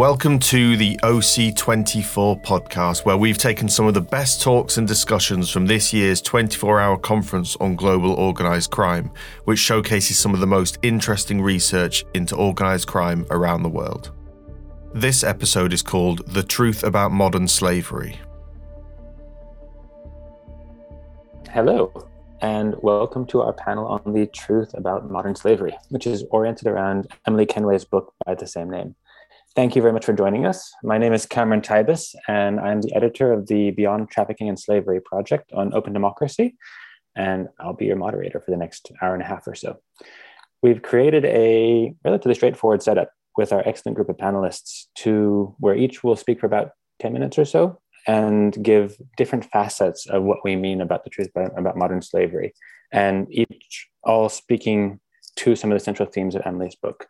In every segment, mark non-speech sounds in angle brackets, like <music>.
Welcome to the OC24 podcast, where we've taken some of the best talks and discussions from this year's 24 hour conference on global organised crime, which showcases some of the most interesting research into organised crime around the world. This episode is called The Truth About Modern Slavery. Hello, and welcome to our panel on the truth about modern slavery, which is oriented around Emily Kenway's book by the same name. Thank you very much for joining us. My name is Cameron Thibos, and I'm the editor of the Beyond Trafficking and Slavery project on open democracy, and I'll be your moderator for the next hour and a half or so. We've created a relatively straightforward setup with our excellent group of panelists to where each will speak for about 10 minutes or so and give different facets of what we mean about the truth about, modern slavery, and each all speaking to some of the central themes of Emily's book.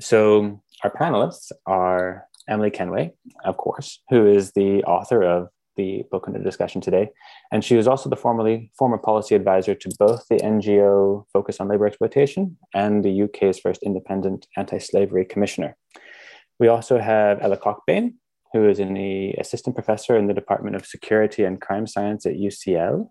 So our panelists are Emily Kenway, of course, who is the author of the book under discussion today. And she was also the formerly former policy advisor to both the NGO Focus on Labor Exploitation and the UK's first independent anti-slavery commissioner. We also have Ella Cockbain, who is an assistant professor in the Department of Security and Crime Science at UCL,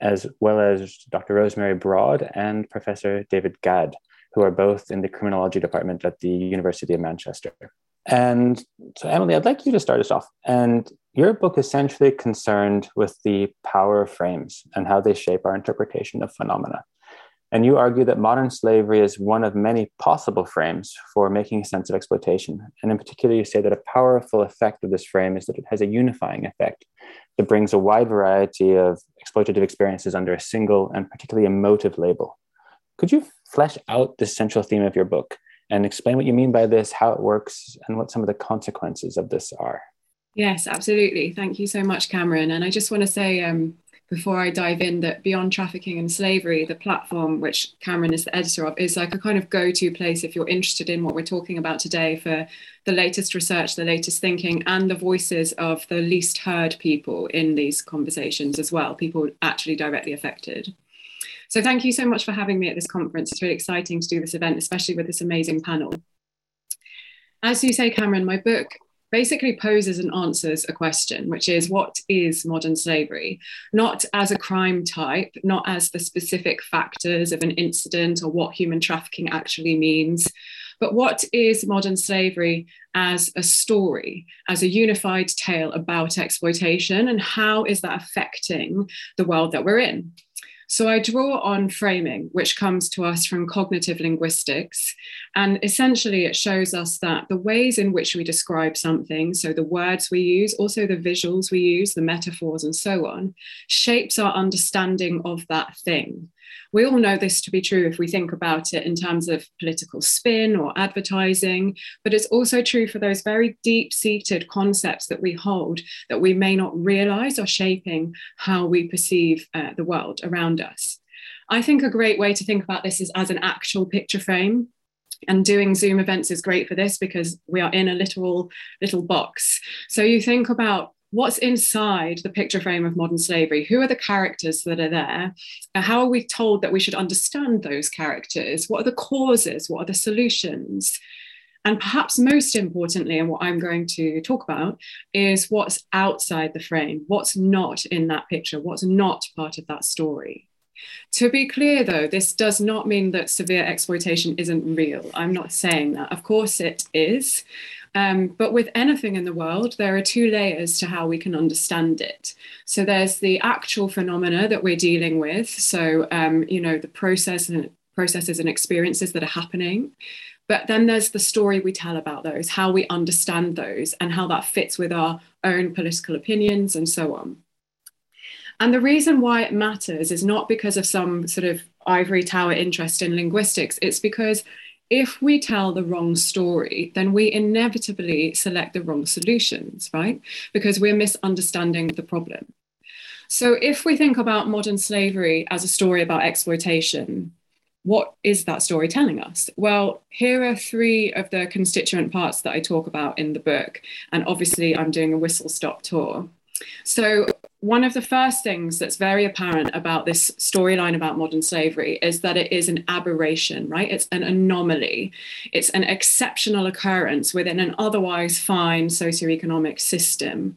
as well as Dr. Rosemary Broad and Professor David Gadd, who are both in the criminology department at the University of Manchester. And so, Emily, I'd like you to start us off. And your book essentially concerned with the power of frames and how they shape our interpretation of phenomena. And you argue that modern slavery is one of many possible frames for making sense of exploitation. And in particular, you say that a powerful effect of this frame is that it has a unifying effect that brings a wide variety of exploitative experiences under a single and particularly emotive label. Could you flesh out the central theme of your book and explain what you mean by this, how it works, and what some of the consequences of this are? Yes, absolutely. Thank you so much, Cameron. And I just want to say, um, before I dive in, that Beyond Trafficking and Slavery, the platform which Cameron is the editor of, is like a kind of go to place if you're interested in what we're talking about today for the latest research, the latest thinking, and the voices of the least heard people in these conversations as well, people actually directly affected. So thank you so much for having me at this conference. It's really exciting to do this event, especially with this amazing panel. As you say, Cameron, my book basically poses and answers a question, which is what is modern slavery? Not as a crime type, not as the specific factors of an incident or what human trafficking actually means, but what is modern slavery as a story, as a unified tale about exploitation, and how is that affecting the world that we're in? So I draw on framing, which comes to us from cognitive linguistics. And essentially, it shows us that the ways in which we describe something, so the words we use, also the visuals we use, the metaphors, and so on, shapes our understanding of that thing. We all know this to be true if we think about it in terms of political spin or advertising, but it's also true for those very deep seated concepts that we hold that we may not realize are shaping how we perceive uh, the world around us. I think a great way to think about this is as an actual picture frame and doing zoom events is great for this because we are in a literal little box so you think about what's inside the picture frame of modern slavery? Who are the characters that are there? How are we told that we should understand those characters? What are the causes? What are the solutions? And perhaps most importantly, and what I'm going to talk about, is what's outside the frame, what's not in that picture, what's not part of that story. To be clear, though, this does not mean that severe exploitation isn't real. I'm not saying that. Of course, it is. Um, but with anything in the world, there are two layers to how we can understand it. So there's the actual phenomena that we're dealing with. So, um, you know, the process and processes and experiences that are happening. But then there's the story we tell about those, how we understand those, and how that fits with our own political opinions and so on. And the reason why it matters is not because of some sort of ivory tower interest in linguistics, it's because if we tell the wrong story, then we inevitably select the wrong solutions, right? Because we're misunderstanding the problem. So if we think about modern slavery as a story about exploitation, what is that story telling us? Well, here are three of the constituent parts that I talk about in the book. And obviously, I'm doing a whistle stop tour. So, one of the first things that's very apparent about this storyline about modern slavery is that it is an aberration, right? It's an anomaly. It's an exceptional occurrence within an otherwise fine socioeconomic system.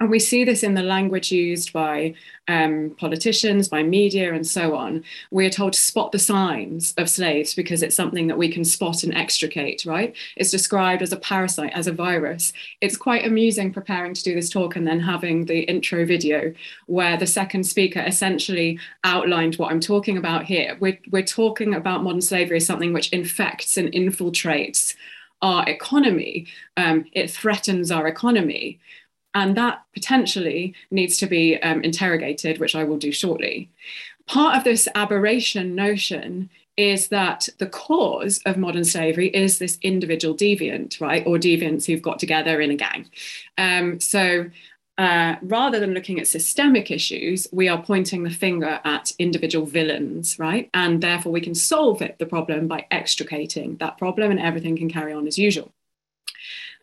And we see this in the language used by um, politicians, by media, and so on. We are told to spot the signs of slaves because it's something that we can spot and extricate, right? It's described as a parasite, as a virus. It's quite amusing preparing to do this talk and then having the intro video where the second speaker essentially outlined what I'm talking about here. We're, we're talking about modern slavery as something which infects and infiltrates our economy. Um, it threatens our economy. And that potentially needs to be um, interrogated, which I will do shortly. Part of this aberration notion is that the cause of modern slavery is this individual deviant, right? Or deviants who've got together in a gang. Um, so uh, rather than looking at systemic issues, we are pointing the finger at individual villains, right? And therefore, we can solve it, the problem by extricating that problem, and everything can carry on as usual.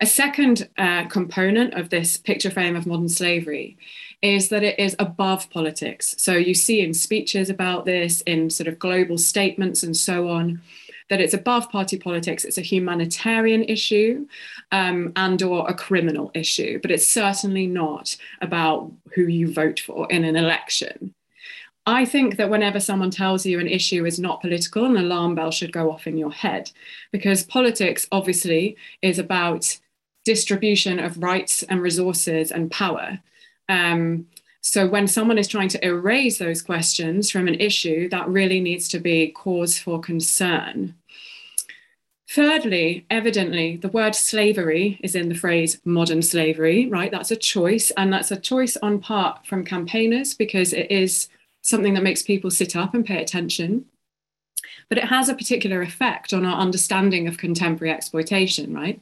A second uh, component of this picture frame of modern slavery is that it is above politics. So you see in speeches about this, in sort of global statements and so on, that it's above party politics. It's a humanitarian issue um, and or a criminal issue, but it's certainly not about who you vote for in an election. I think that whenever someone tells you an issue is not political, an alarm bell should go off in your head because politics obviously is about distribution of rights and resources and power. Um, so when someone is trying to erase those questions from an issue, that really needs to be cause for concern. Thirdly, evidently, the word slavery is in the phrase modern slavery, right? That's a choice. And that's a choice on part from campaigners because it is something that makes people sit up and pay attention but it has a particular effect on our understanding of contemporary exploitation, right?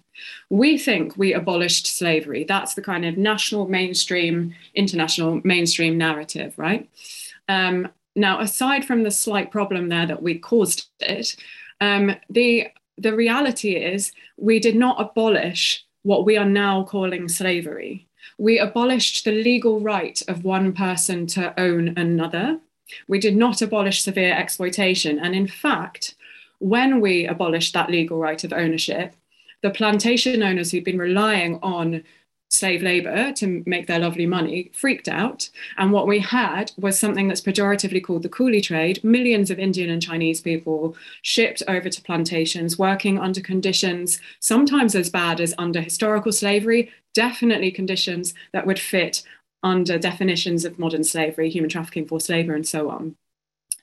We think we abolished slavery. That's the kind of national mainstream, international mainstream narrative, right? Um, now, aside from the slight problem there that we caused it, um, the, the reality is we did not abolish what we are now calling slavery. We abolished the legal right of one person to own another. We did not abolish severe exploitation. And in fact, when we abolished that legal right of ownership, the plantation owners who'd been relying on slave labor to make their lovely money freaked out. And what we had was something that's pejoratively called the coolie trade. Millions of Indian and Chinese people shipped over to plantations, working under conditions sometimes as bad as under historical slavery, definitely conditions that would fit under definitions of modern slavery, human trafficking, forced labor, and so on.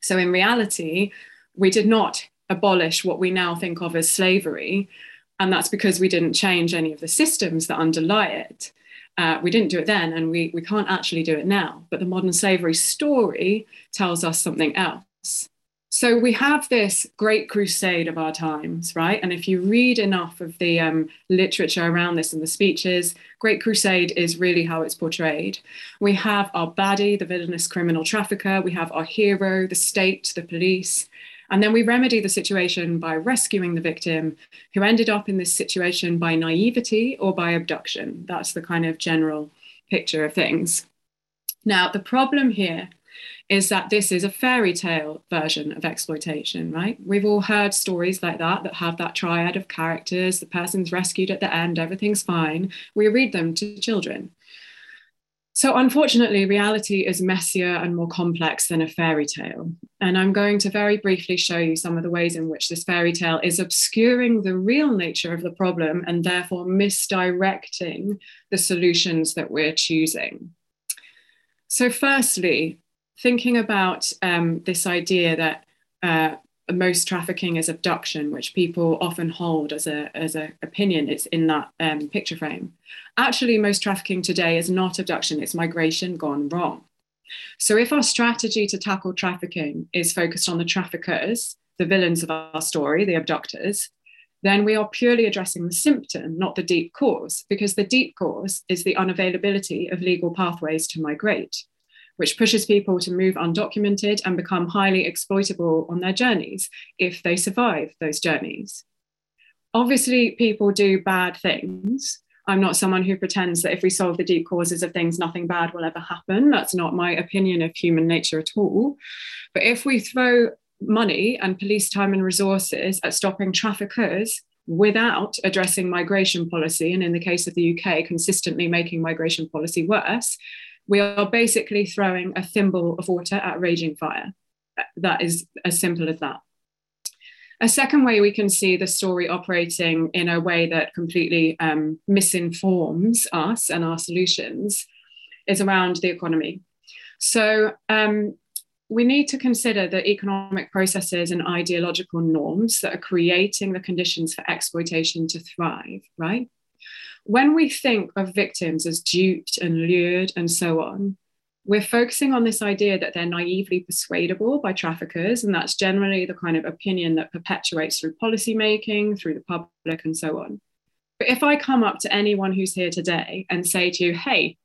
So, in reality, we did not abolish what we now think of as slavery. And that's because we didn't change any of the systems that underlie it. Uh, we didn't do it then, and we, we can't actually do it now. But the modern slavery story tells us something else. So we have this great crusade of our times, right? And if you read enough of the um, literature around this and the speeches, Great Crusade is really how it's portrayed. We have our baddie, the villainous criminal trafficker. We have our hero, the state, the police. And then we remedy the situation by rescuing the victim who ended up in this situation by naivety or by abduction. That's the kind of general picture of things. Now, the problem here is that this is a fairy tale version of exploitation, right? We've all heard stories like that that have that triad of characters, the person's rescued at the end, everything's fine. We read them to children. So, unfortunately, reality is messier and more complex than a fairy tale. And I'm going to very briefly show you some of the ways in which this fairy tale is obscuring the real nature of the problem and therefore misdirecting the solutions that we're choosing. So, firstly, thinking about um, this idea that uh, most trafficking is abduction, which people often hold as a as an opinion, it's in that um, picture frame. Actually, most trafficking today is not abduction; it's migration gone wrong. So, if our strategy to tackle trafficking is focused on the traffickers, the villains of our story, the abductors, then we are purely addressing the symptom, not the deep cause, because the deep cause is the unavailability of legal pathways to migrate which pushes people to move undocumented and become highly exploitable on their journeys if they survive those journeys. Obviously, people do bad things I'm not someone who pretends that if we solve the deep causes of things, nothing bad will ever happen. That's not my opinion of human nature at all. But if we throw money and police time and resources at stopping traffickers without addressing migration policy, and in the case of the UK, consistently making migration policy worse, we are basically throwing a thimble of water at raging fire. That is as simple as that. A second way we can see the story operating in a way that completely um, misinforms us and our solutions is around the economy. So um, we need to consider the economic processes and ideological norms that are creating the conditions for exploitation to thrive, right? When we think of victims as duped and lured and so on, we're focusing on this idea that they're naively persuadable by traffickers, and that's generally the kind of opinion that perpetuates through policymaking, through the public, and so on. But if I come up to anyone who's here today and say to you, hey,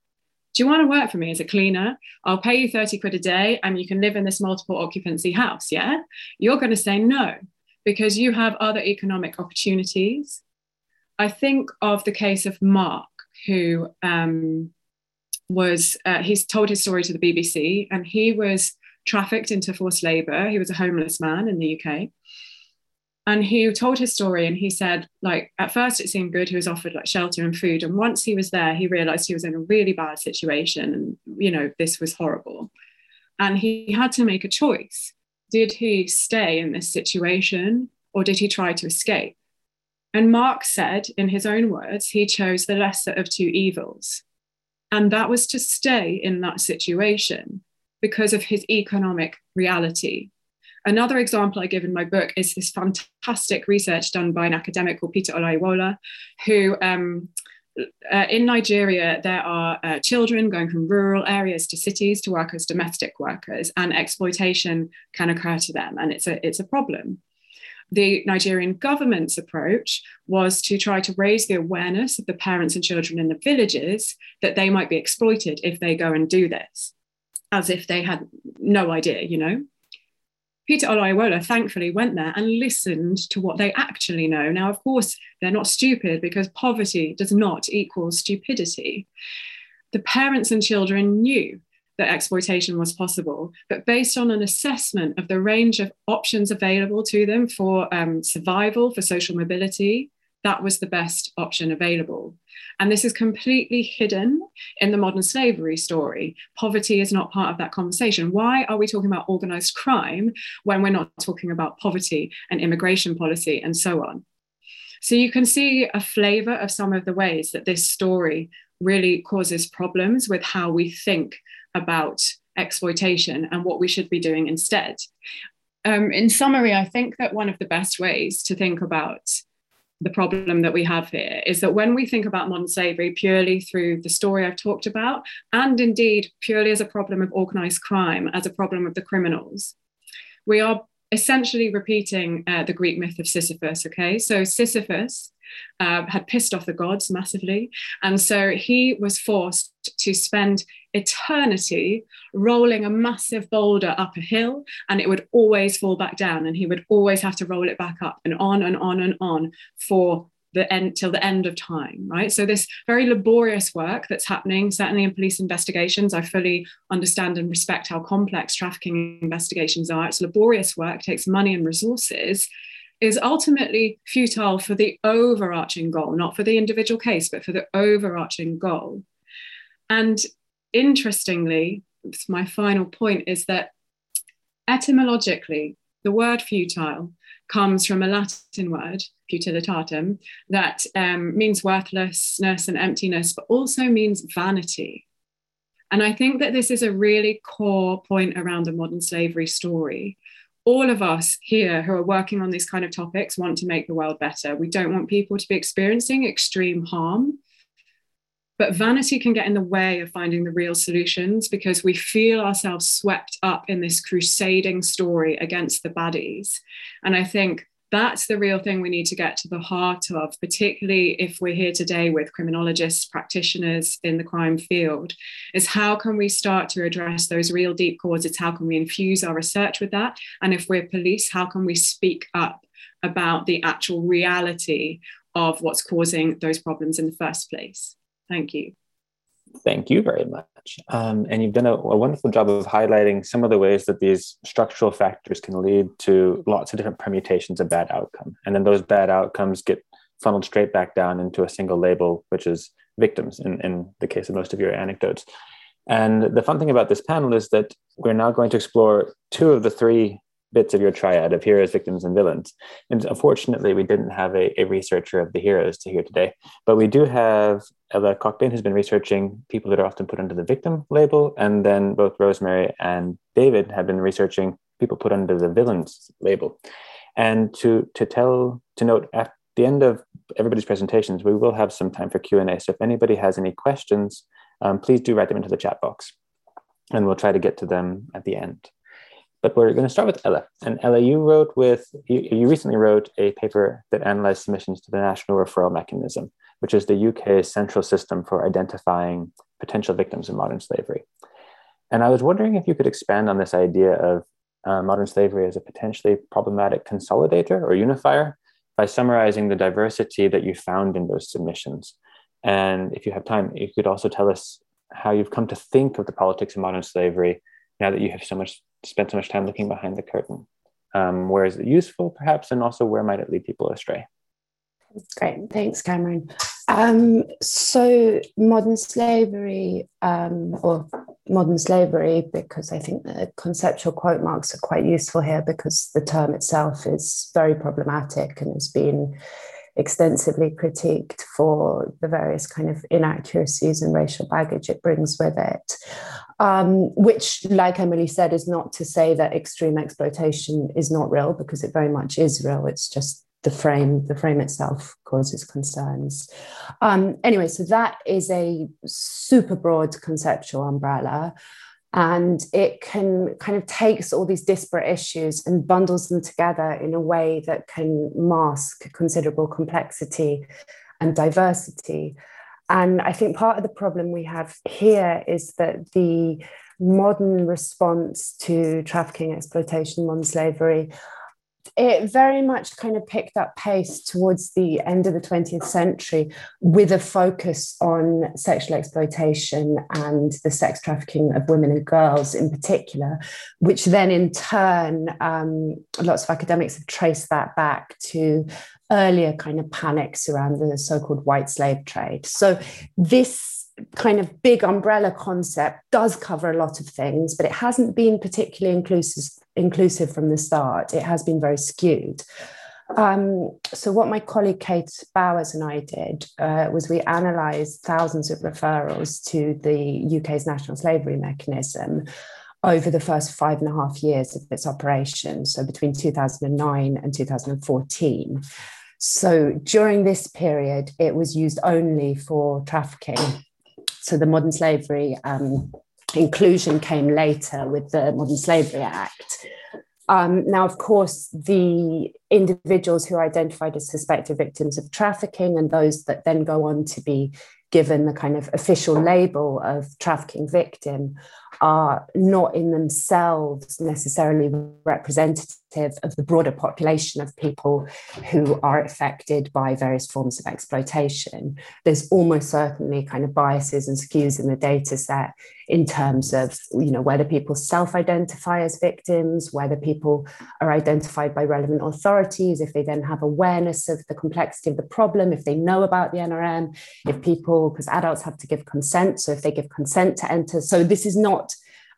do you want to work for me as a cleaner? I'll pay you 30 quid a day and you can live in this multiple occupancy house. Yeah. You're going to say no because you have other economic opportunities. I think of the case of Mark, who um, was uh, he's told his story to the BBC, and he was trafficked into forced labour. He was a homeless man in the UK, and he told his story. And he said, like at first it seemed good. He was offered like shelter and food, and once he was there, he realised he was in a really bad situation, and you know this was horrible, and he had to make a choice. Did he stay in this situation, or did he try to escape? And Mark said, in his own words, he chose the lesser of two evils. And that was to stay in that situation because of his economic reality. Another example I give in my book is this fantastic research done by an academic called Peter Olayiwola, who um, uh, in Nigeria, there are uh, children going from rural areas to cities to work as domestic workers, and exploitation can occur to them, and it's a it's a problem the Nigerian government's approach was to try to raise the awareness of the parents and children in the villages that they might be exploited if they go and do this, as if they had no idea, you know. Peter Olayiwola thankfully went there and listened to what they actually know. Now, of course, they're not stupid because poverty does not equal stupidity. The parents and children knew that exploitation was possible, but based on an assessment of the range of options available to them for um, survival, for social mobility, that was the best option available. And this is completely hidden in the modern slavery story. Poverty is not part of that conversation. Why are we talking about organized crime when we're not talking about poverty and immigration policy and so on? So you can see a flavor of some of the ways that this story really causes problems with how we think about exploitation and what we should be doing instead. Um, in summary, I think that one of the best ways to think about the problem that we have here is that when we think about modern slavery purely through the story I've talked about, and indeed purely as a problem of organized crime, as a problem of the criminals, we are essentially repeating uh, the Greek myth of Sisyphus. Okay, so Sisyphus uh, had pissed off the gods massively. And so he was forced to spend eternity rolling a massive boulder up a hill, and it would always fall back down. And he would always have to roll it back up and on and on and on for the end till the end of time right so this very laborious work that's happening certainly in police investigations i fully understand and respect how complex trafficking investigations are it's laborious work takes money and resources is ultimately futile for the overarching goal, not for the individual case, but for the overarching goal. And interestingly, my final point is that etymologically, the word futile comes from a Latin word, futilitatem, that um, means worthlessness and emptiness, but also means vanity. And I think that this is a really core point around the modern slavery story all of us here who are working on these kind of topics want to make the world better. We don't want people to be experiencing extreme harm. But vanity can get in the way of finding the real solutions because we feel ourselves swept up in this crusading story against the baddies. And I think that's the real thing we need to get to the heart of, particularly if we're here today with criminologists, practitioners in the crime field, is how can we start to address those real deep causes? How can we infuse our research with that? And if we're police, how can we speak up about the actual reality of what's causing those problems in the first place. Thank you. Thank you very much. Um, and you've done a, a, wonderful job of highlighting some of the ways that these structural factors can lead to lots of different permutations of bad outcome. And then those bad outcomes get funneled straight back down into a single label, which is victims in, in the case of most of your anecdotes. And the fun thing about this panel is that we're now going to explore two of the three bits of your triad of heroes, victims, and villains. And unfortunately, we didn't have a, a researcher of the heroes to hear today, but we do have Ella Cockbain, who's been researching people that are often put under the victim label. And then both Rosemary and David have been researching people put under the villains label. And to, to tell, to note, at the end of everybody's presentations, we will have some time for Q&A. So if anybody has any questions, um, please do write them into the chat box and we'll try to get to them at the end. But we're going to start with Ella. And Ella, you wrote with, you, you recently wrote a paper that analyzed submissions to the National Referral Mechanism, which is the UK's central system for identifying potential victims of modern slavery. And I was wondering if you could expand on this idea of uh, modern slavery as a potentially problematic consolidator or unifier by summarizing the diversity that you found in those submissions and if you have time, you could also tell us how you've come to think of the politics of modern slavery now that you have so much spent so much time looking behind the curtain. Um, where is it useful, perhaps, and also where might it lead people astray? Great, thanks, Cameron. Um, so, modern slavery, um, or modern slavery, because I think the conceptual quote marks are quite useful here because the term itself is very problematic and has been extensively critiqued for the various kind of inaccuracies and racial baggage it brings with it. Um, which, like Emily said, is not to say that extreme exploitation is not real, because it very much is real. It's just the frame, the frame itself causes concerns. Um, anyway, so that is a super broad conceptual umbrella and it can kind of takes all these disparate issues and bundles them together in a way that can mask considerable complexity and diversity and i think part of the problem we have here is that the modern response to trafficking exploitation modern slavery it very much kind of picked up pace towards the end of the 20th century with a focus on sexual exploitation and the sex trafficking of women and girls in particular, which then in turn, um, lots of academics have traced that back to earlier kind of panics around the so called white slave trade. So this kind of big umbrella concept does cover a lot of things, but it hasn't been particularly inclusive, inclusive from the start. It has been very skewed. Um, so, what my colleague Kate Bowers and I did uh, was we analysed thousands of referrals to the UK's national slavery mechanism over the first five and a half years of its operation, so between 2009 and 2014. So, during this period, it was used only for trafficking so the modern slavery um, inclusion came later with the Modern Slavery Act. Um, now, of course, the individuals who are identified as suspected victims of trafficking and those that then go on to be given the kind of official label of trafficking victim are not in themselves necessarily representative of the broader population of people who are affected by various forms of exploitation. There's almost certainly kind of biases and skews in the data set in terms of you know whether people self-identify as victims, whether people are identified by relevant authorities, if they then have awareness of the complexity of the problem, if they know about the NRM, if people, because adults have to give consent, so if they give consent to enter. So this is not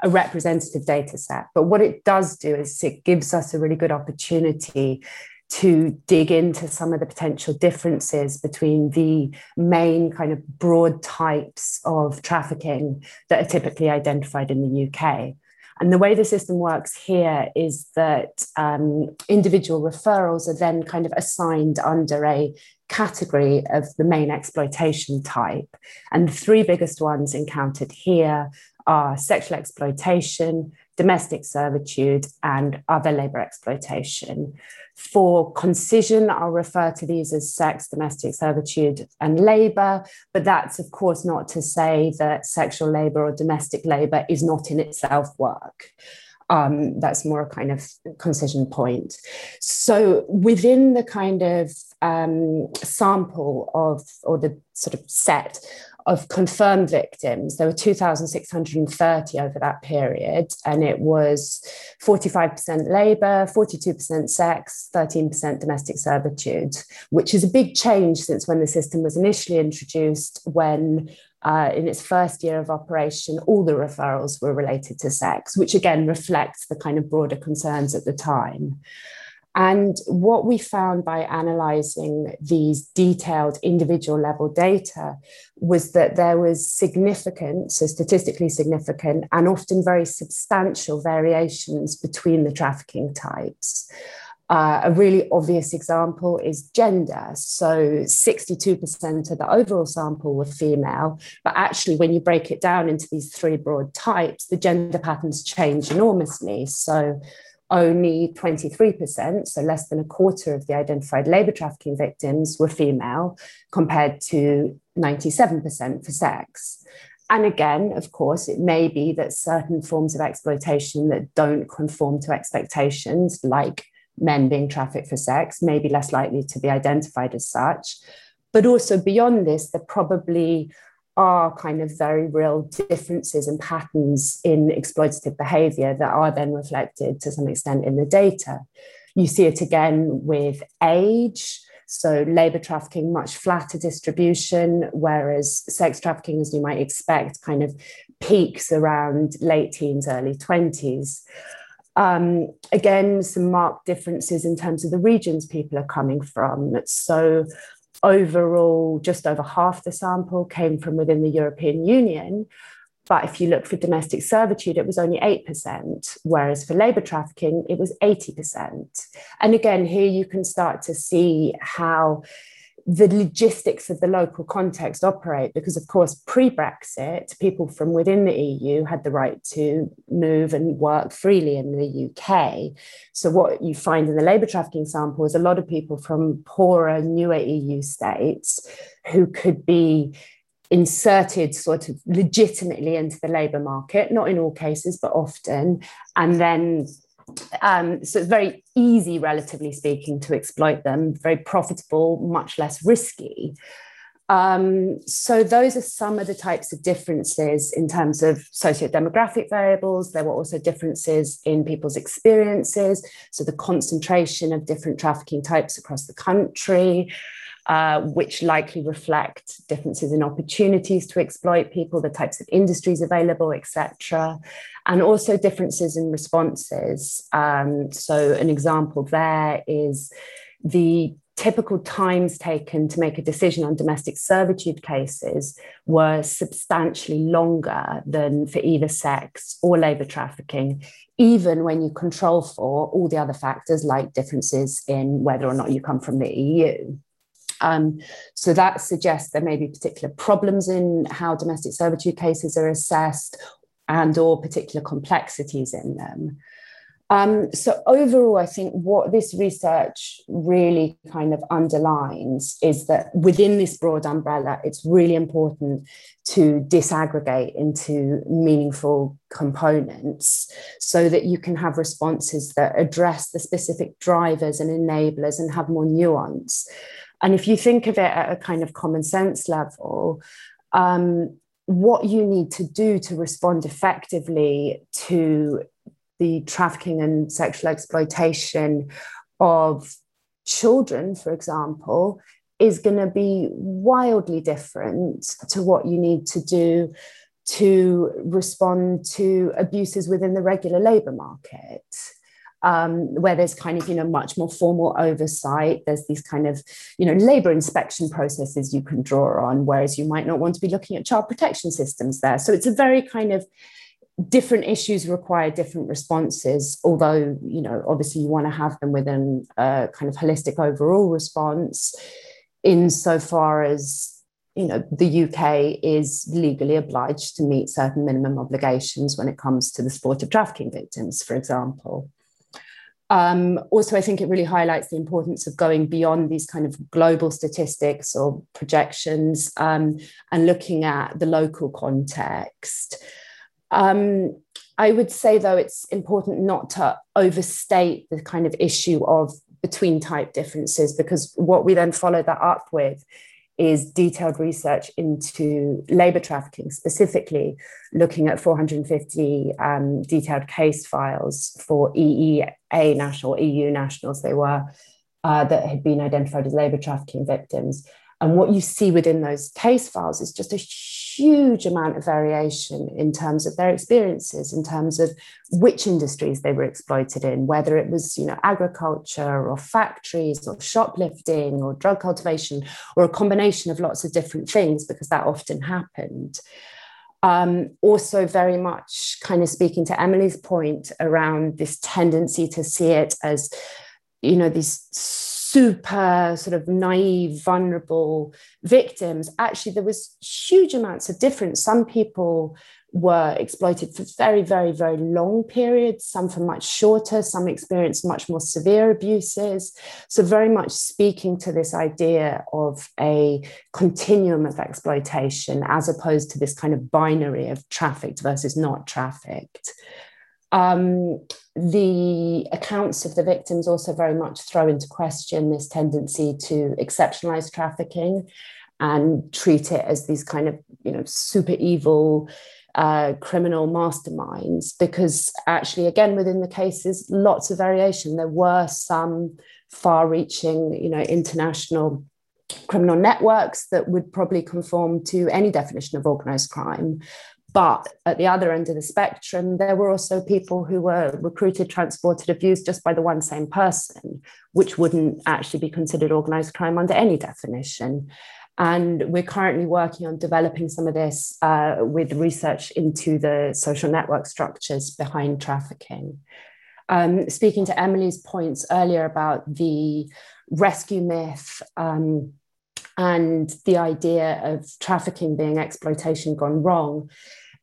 a representative data set. But what it does do is it gives us a really good opportunity to dig into some of the potential differences between the main kind of broad types of trafficking that are typically identified in the UK. And the way the system works here is that um, individual referrals are then kind of assigned under a category of the main exploitation type. And the three biggest ones encountered here are sexual exploitation, domestic servitude, and other labor exploitation. For concision, I'll refer to these as sex, domestic servitude, and labor, but that's of course not to say that sexual labor or domestic labor is not in itself work. Um, that's more a kind of concision point. So within the kind of um, sample of, or the sort of set of confirmed victims, there were 2,630 over that period, and it was 45% labour, 42% sex, 13% domestic servitude, which is a big change since when the system was initially introduced, when uh, in its first year of operation, all the referrals were related to sex, which again reflects the kind of broader concerns at the time. And what we found by analyzing these detailed individual level data was that there was significant, so statistically significant, and often very substantial variations between the trafficking types. Uh, a really obvious example is gender. So 62% of the overall sample were female, but actually, when you break it down into these three broad types, the gender patterns change enormously. So only 23%, so less than a quarter of the identified labour trafficking victims were female, compared to 97% for sex. And again, of course, it may be that certain forms of exploitation that don't conform to expectations, like men being trafficked for sex, may be less likely to be identified as such. But also beyond this, there probably are kind of very real differences and patterns in exploitative behavior that are then reflected to some extent in the data. You see it again with age. So, labor trafficking, much flatter distribution, whereas sex trafficking, as you might expect, kind of peaks around late teens, early 20s. Um, again, some marked differences in terms of the regions people are coming from. So, overall, just over half the sample came from within the European Union. But if you look for domestic servitude, it was only 8%, whereas for labour trafficking, it was 80%. And again, here you can start to see how the logistics of the local context operate because, of course, pre Brexit, people from within the EU had the right to move and work freely in the UK. So, what you find in the labour trafficking sample is a lot of people from poorer, newer EU states who could be inserted sort of legitimately into the labour market, not in all cases, but often, and then um, so it's very easy, relatively speaking, to exploit them, very profitable, much less risky. Um, so those are some of the types of differences in terms of socio-demographic variables. There were also differences in people's experiences. So the concentration of different trafficking types across the country, uh, which likely reflect differences in opportunities to exploit people, the types of industries available, etc and also differences in responses. Um, so, an example there is the typical times taken to make a decision on domestic servitude cases were substantially longer than for either sex or labour trafficking, even when you control for all the other factors like differences in whether or not you come from the EU. Um, so that suggests there may be particular problems in how domestic servitude cases are assessed and or particular complexities in them. Um, so overall, I think what this research really kind of underlines is that within this broad umbrella, it's really important to disaggregate into meaningful components so that you can have responses that address the specific drivers and enablers and have more nuance. And if you think of it at a kind of common sense level, um, what you need to do to respond effectively to the trafficking and sexual exploitation of children, for example, is going to be wildly different to what you need to do to respond to abuses within the regular labour market um, where there's kind of you know much more formal oversight. There's these kind of you know labor inspection processes you can draw on whereas you might not want to be looking at child protection systems there. So it's a very kind of different issues require different responses although you know obviously you want to have them within a kind of holistic overall response insofar as you know the UK is legally obliged to meet certain minimum obligations when it comes to the sport of trafficking victims for example um, also, I think it really highlights the importance of going beyond these kind of global statistics or projections um, and looking at the local context. Um, I would say, though, it's important not to overstate the kind of issue of between type differences, because what we then follow that up with is detailed research into labor trafficking, specifically looking at 450 um, detailed case files for EEA national, EU nationals they were, uh, that had been identified as labor trafficking victims. And what you see within those case files is just a huge amount of variation in terms of their experiences, in terms of which industries they were exploited in, whether it was, you know, agriculture or factories or shoplifting or drug cultivation or a combination of lots of different things, because that often happened. Um, also, very much kind of speaking to Emily's point around this tendency to see it as, you know, these super sort of naive, vulnerable victims, actually there was huge amounts of difference. Some people were exploited for very, very, very long periods, some for much shorter, some experienced much more severe abuses. So, very much speaking to this idea of a continuum of exploitation as opposed to this kind of binary of trafficked versus not trafficked. Um, the accounts of the victims also very much throw into question this tendency to exceptionalize trafficking and treat it as these kind of you know super evil uh, criminal masterminds because actually again within the cases lots of variation. There were some far-reaching you know international criminal networks that would probably conform to any definition of organized crime but at the other end of the spectrum, there were also people who were recruited, transported, abused just by the one same person, which wouldn't actually be considered organized crime under any definition. And we're currently working on developing some of this uh, with research into the social network structures behind trafficking. Um, speaking to Emily's points earlier about the rescue myth um, and the idea of trafficking being exploitation gone wrong,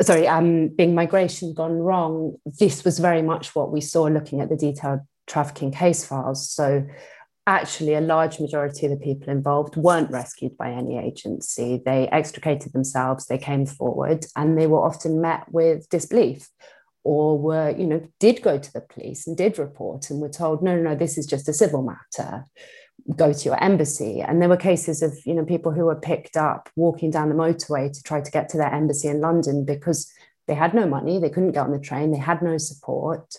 sorry, um, being migration gone wrong, this was very much what we saw looking at the detailed trafficking case files. So actually a large majority of the people involved weren't rescued by any agency. They extricated themselves, they came forward, and they were often met with disbelief or were, you know, did go to the police and did report and were told, no, no, no, this is just a civil matter go to your embassy. And there were cases of, you know, people who were picked up walking down the motorway to try to get to their embassy in London because they had no money, they couldn't get on the train, they had no support.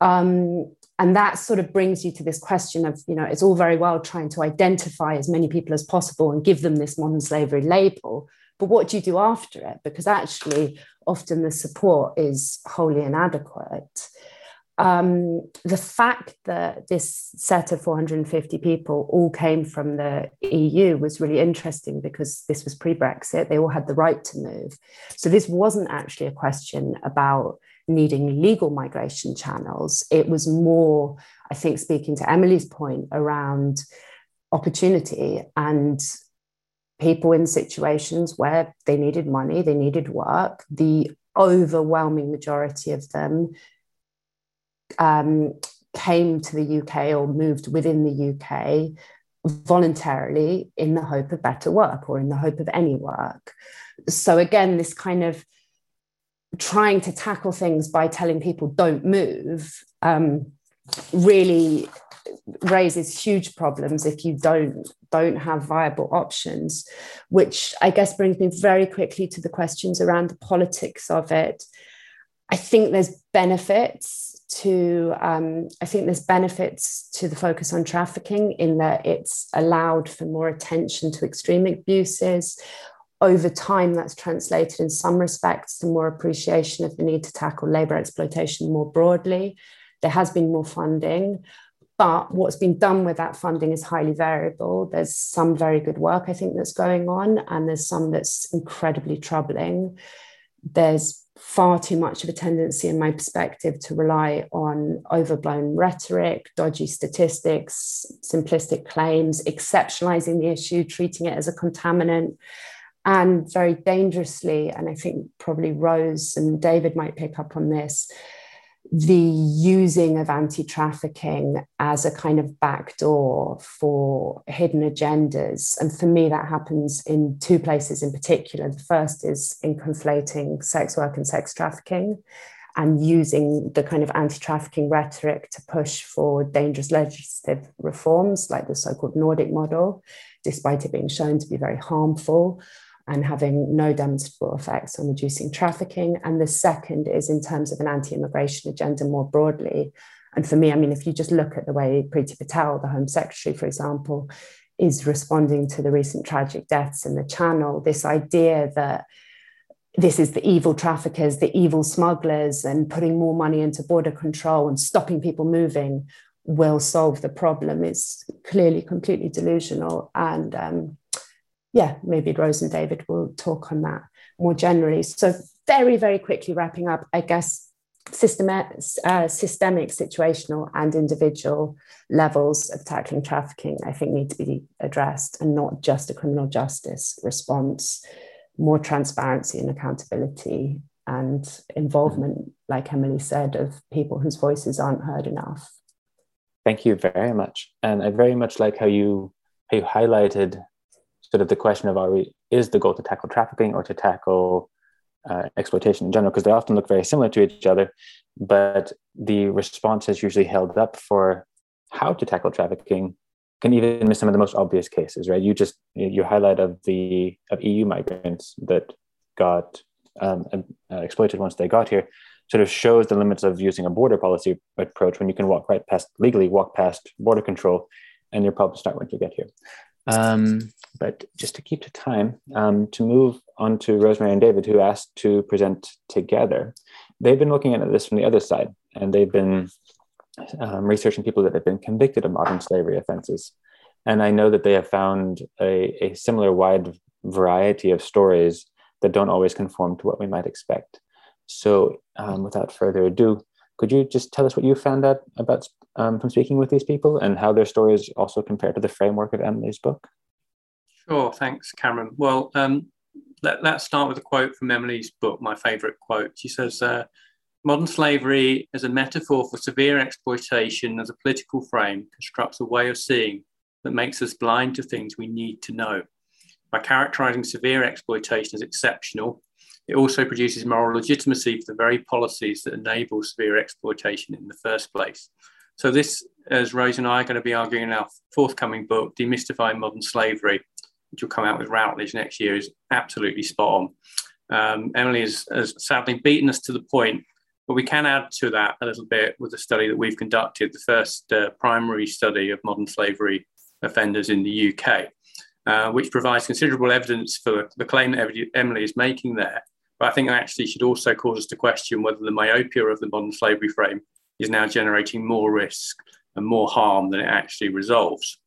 Um, and that sort of brings you to this question of, you know, it's all very well trying to identify as many people as possible and give them this modern slavery label. But what do you do after it? Because actually, often the support is wholly inadequate um, the fact that this set of 450 people all came from the EU was really interesting because this was pre Brexit. They all had the right to move. So this wasn't actually a question about needing legal migration channels. It was more, I think, speaking to Emily's point around opportunity and people in situations where they needed money, they needed work. The overwhelming majority of them um, came to the UK or moved within the UK voluntarily in the hope of better work or in the hope of any work. So, again, this kind of trying to tackle things by telling people don't move um, really raises huge problems if you don't don't have viable options which i guess brings me very quickly to the questions around the politics of it i think there's benefits to um, i think there's benefits to the focus on trafficking in that it's allowed for more attention to extreme abuses. Over time that's translated in some respects to more appreciation of the need to tackle labor exploitation more broadly. There has been more funding but what's been done with that funding is highly variable. There's some very good work i think that's going on and there's some that's incredibly troubling. There's far too much of a tendency, in my perspective, to rely on overblown rhetoric, dodgy statistics, simplistic claims, exceptionalizing the issue, treating it as a contaminant, and very dangerously, and I think probably Rose and David might pick up on this, the using of anti trafficking as a kind of backdoor for hidden agendas. And for me, that happens in two places in particular. The first is in conflating sex work and sex trafficking. and using the kind of anti trafficking rhetoric to push for dangerous legislative reforms like the so called Nordic model, despite it being shown to be very harmful and having no demonstrable effects on reducing trafficking. And the second is in terms of an anti immigration agenda more broadly. And for me, I mean, if you just look at the way Priti Patel, the Home Secretary, for example, is responding to the recent tragic deaths in the Channel, this idea that this is the evil traffickers, the evil smugglers, and putting more money into border control and stopping people moving will solve the problem is clearly completely delusional. And um, yeah, maybe Rose and David will talk on that more generally. So, very, very quickly wrapping up, I guess systemic, uh, systemic, situational, and individual levels of tackling trafficking, I think, need to be addressed and not just a criminal justice response more transparency and accountability and involvement, like Emily said, of people whose voices aren't heard enough. Thank you very much. And I very much like how you how you highlighted sort of the question of are we is the goal to tackle trafficking or to tackle uh, exploitation in general because they often look very similar to each other but the response is usually held up for how to tackle trafficking can even miss some of the most obvious cases, right? You just you highlight of the of EU migrants that got um, uh, exploited once they got here, sort of shows the limits of using a border policy approach when you can walk right past legally walk past border control, and your problems start when you get here. Um, but just to keep to time, um, to move on to Rosemary and David, who asked to present together, they've been looking at this from the other side, and they've been um, researching people that have been convicted of modern slavery offenses. And I know that they have found a, a similar wide variety of stories that don't always conform to what we might expect. So, um, without further ado, could you just tell us what you found out about um, from speaking with these people and how their stories also compare to the framework of Emily's book? Sure, thanks, Cameron. Well, um, let, us start with a quote from Emily's book, my favorite quote. She says, uh, Modern slavery as a metaphor for severe exploitation as a political frame constructs a way of seeing that makes us blind to things we need to know. By characterizing severe exploitation as exceptional, it also produces moral legitimacy for the very policies that enable severe exploitation in the first place. So, this, as Rose and I are going to be arguing in our forthcoming book, Demystifying Modern Slavery, which will come out with Routledge next year, is absolutely spot on. Um, Emily has, has sadly beaten us to the point but we can add to that a little bit with a study that we've conducted, the first uh, primary study of modern slavery offenders in the UK, uh, which provides considerable evidence for the claim that Emily is making there. But I think actually should also cause us to question whether the myopia of the modern slavery frame is now generating more risk and more harm than it actually resolves.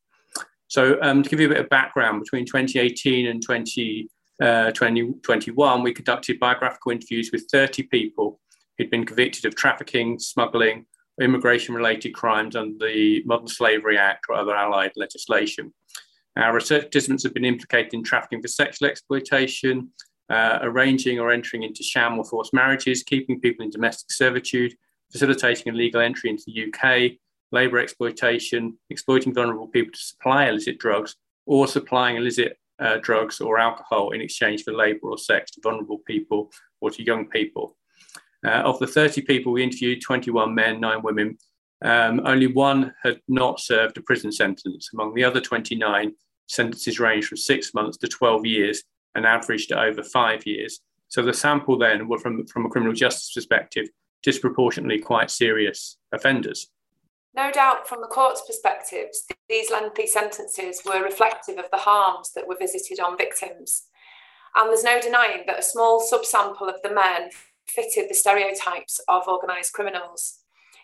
So, um, to give you a bit of background, between 2018 and 20, uh, 2021, we conducted biographical interviews with 30 people who'd been convicted of trafficking, smuggling, immigration related crimes under the Modern Slavery Act or other allied legislation. Our research participants have been implicated in trafficking for sexual exploitation, uh, arranging or entering into sham or forced marriages, keeping people in domestic servitude, facilitating illegal entry into the UK, labour exploitation, exploiting vulnerable people to supply illicit drugs, or supplying illicit uh, drugs or alcohol in exchange for labour or sex to vulnerable people or to young people. Uh, of the 30 people we interviewed, 21 men, nine women, um, only one had not served a prison sentence. Among the other 29, sentences ranged from six months to 12 years and averaged over five years. So the sample then were from, from a criminal justice perspective, disproportionately quite serious offenders. No doubt, from the court's perspectives, these lengthy sentences were reflective of the harms that were visited on victims. And there's no denying that a small subsample of the men fitted the stereotypes of organised criminals.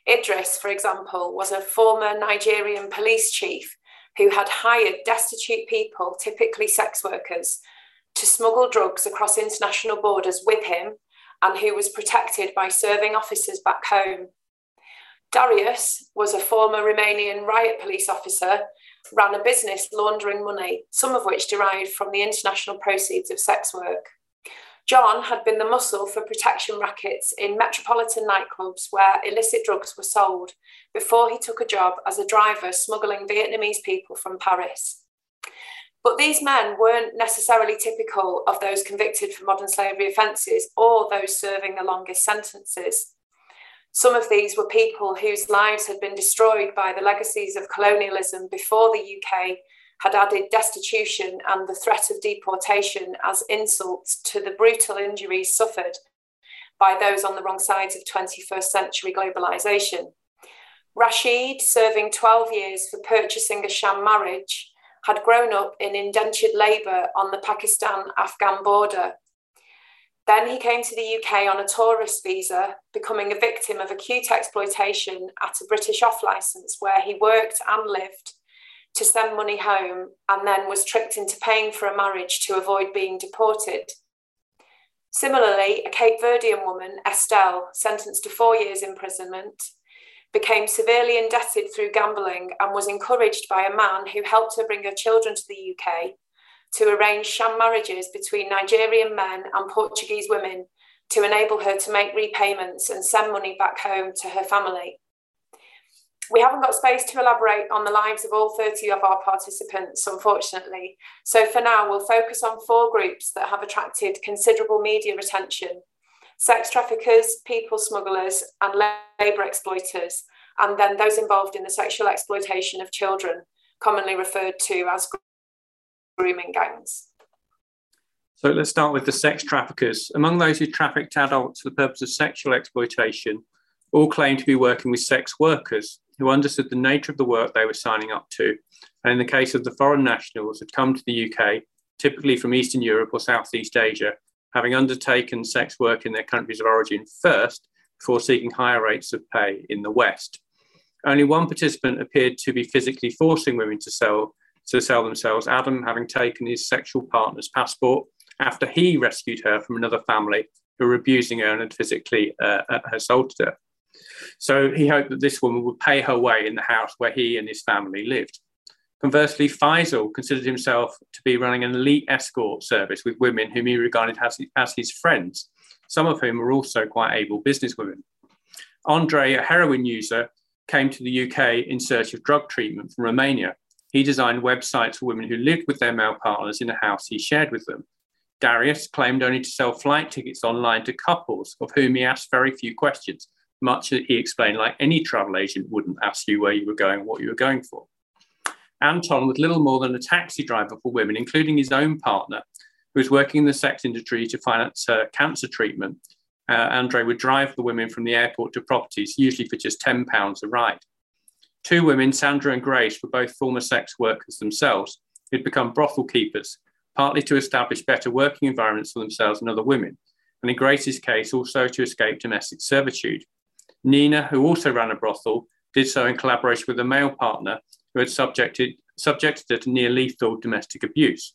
Idris, for example, was a former Nigerian police chief who had hired destitute people, typically sex workers, to smuggle drugs across international borders with him and who was protected by serving officers back home. Darius was a former Romanian riot police officer, ran a business laundering money, some of which derived from the international proceeds of sex work. John had been the muscle for protection rackets in metropolitan nightclubs where illicit drugs were sold before he took a job as a driver smuggling Vietnamese people from Paris. But these men weren't necessarily typical of those convicted for modern slavery offences or those serving the longest sentences. Some of these were people whose lives had been destroyed by the legacies of colonialism before the UK had added destitution and the threat of deportation as insults to the brutal injuries suffered by those on the wrong sides of 21st century globalisation. Rashid, serving 12 years for purchasing a sham marriage, had grown up in indentured labour on the Pakistan Afghan border. Then he came to the UK on a tourist visa, becoming a victim of acute exploitation at a British off licence where he worked and lived to send money home and then was tricked into paying for a marriage to avoid being deported. Similarly, a Cape Verdean woman, Estelle, sentenced to four years imprisonment, became severely indebted through gambling and was encouraged by a man who helped her bring her children to the UK to arrange sham marriages between Nigerian men and Portuguese women to enable her to make repayments and send money back home to her family. We haven't got space to elaborate on the lives of all 30 of our participants, unfortunately. So for now, we'll focus on four groups that have attracted considerable media attention sex traffickers, people smugglers, and labour exploiters, and then those involved in the sexual exploitation of children, commonly referred to as grooming gangs. So let's start with the sex traffickers. Among those who trafficked adults for the purpose of sexual exploitation, all claimed to be working with sex workers who understood the nature of the work they were signing up to. And in the case of the foreign nationals, had come to the UK, typically from Eastern Europe or Southeast Asia, having undertaken sex work in their countries of origin first before seeking higher rates of pay in the West. Only one participant appeared to be physically forcing women to sell to sell themselves, Adam having taken his sexual partner's passport after he rescued her from another family who were abusing her and had physically uh, assaulted her. So he hoped that this woman would pay her way in the house where he and his family lived. Conversely, Faisal considered himself to be running an elite escort service with women whom he regarded as, as his friends, some of whom were also quite able businesswomen. Andre, a heroin user, came to the UK in search of drug treatment from Romania. He designed websites for women who lived with their male partners in a house he shared with them. Darius claimed only to sell flight tickets online to couples of whom he asked very few questions much that he explained, like any travel agent wouldn't ask you where you were going, what you were going for. Anton was little more than a taxi driver for women, including his own partner, who was working in the sex industry to finance uh, cancer treatment. Uh, Andre would drive the women from the airport to properties, usually for just £10 a ride. Two women, Sandra and Grace, were both former sex workers themselves, who'd become brothel keepers, partly to establish better working environments for themselves and other women, and in Grace's case, also to escape domestic servitude. Nina, who also ran a brothel, did so in collaboration with a male partner who had subjected, subjected her to near lethal domestic abuse.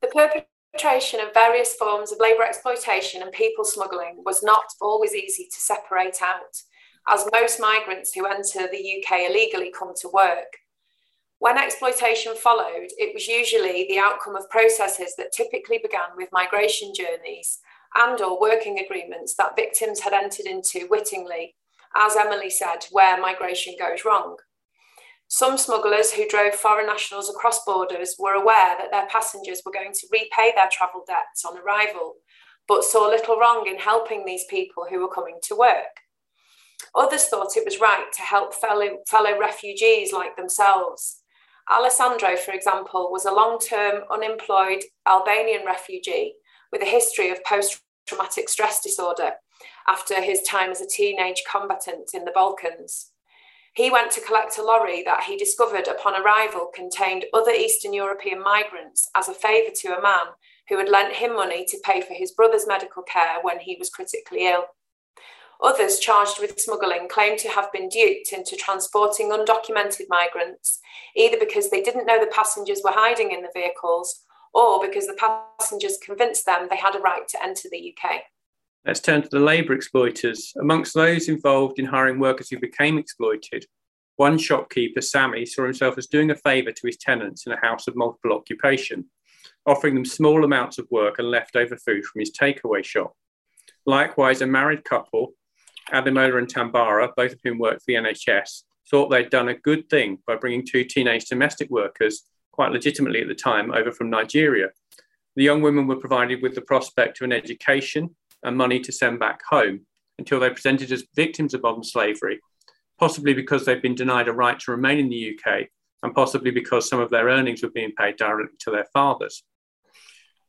The perpetration of various forms of labour exploitation and people smuggling was not always easy to separate out, as most migrants who enter the UK illegally come to work. When exploitation followed, it was usually the outcome of processes that typically began with migration journeys and or working agreements that victims had entered into wittingly as Emily said, where migration goes wrong. Some smugglers who drove foreign nationals across borders were aware that their passengers were going to repay their travel debts on arrival, but saw little wrong in helping these people who were coming to work. Others thought it was right to help fellow, fellow refugees like themselves. Alessandro, for example, was a long term unemployed Albanian refugee with a history of post traumatic stress disorder after his time as a teenage combatant in the Balkans. He went to collect a lorry that he discovered upon arrival contained other Eastern European migrants as a favour to a man who had lent him money to pay for his brother's medical care when he was critically ill. Others charged with smuggling claim to have been duped into transporting undocumented migrants, either because they didn't know the passengers were hiding in the vehicles or because the passengers convinced them they had a right to enter the UK. Let's turn to the labour exploiters. Amongst those involved in hiring workers who became exploited, one shopkeeper, Sammy, saw himself as doing a favour to his tenants in a house of multiple occupation, offering them small amounts of work and leftover food from his takeaway shop. Likewise, a married couple, Ademola and Tambara, both of whom worked for the NHS, thought they'd done a good thing by bringing two teenage domestic workers, quite legitimately at the time, over from Nigeria. The young women were provided with the prospect of an education and money to send back home. until they're presented as victims of modern slavery, possibly because they've been denied a right to remain in the UK, and possibly because some of their earnings were being paid directly to their fathers.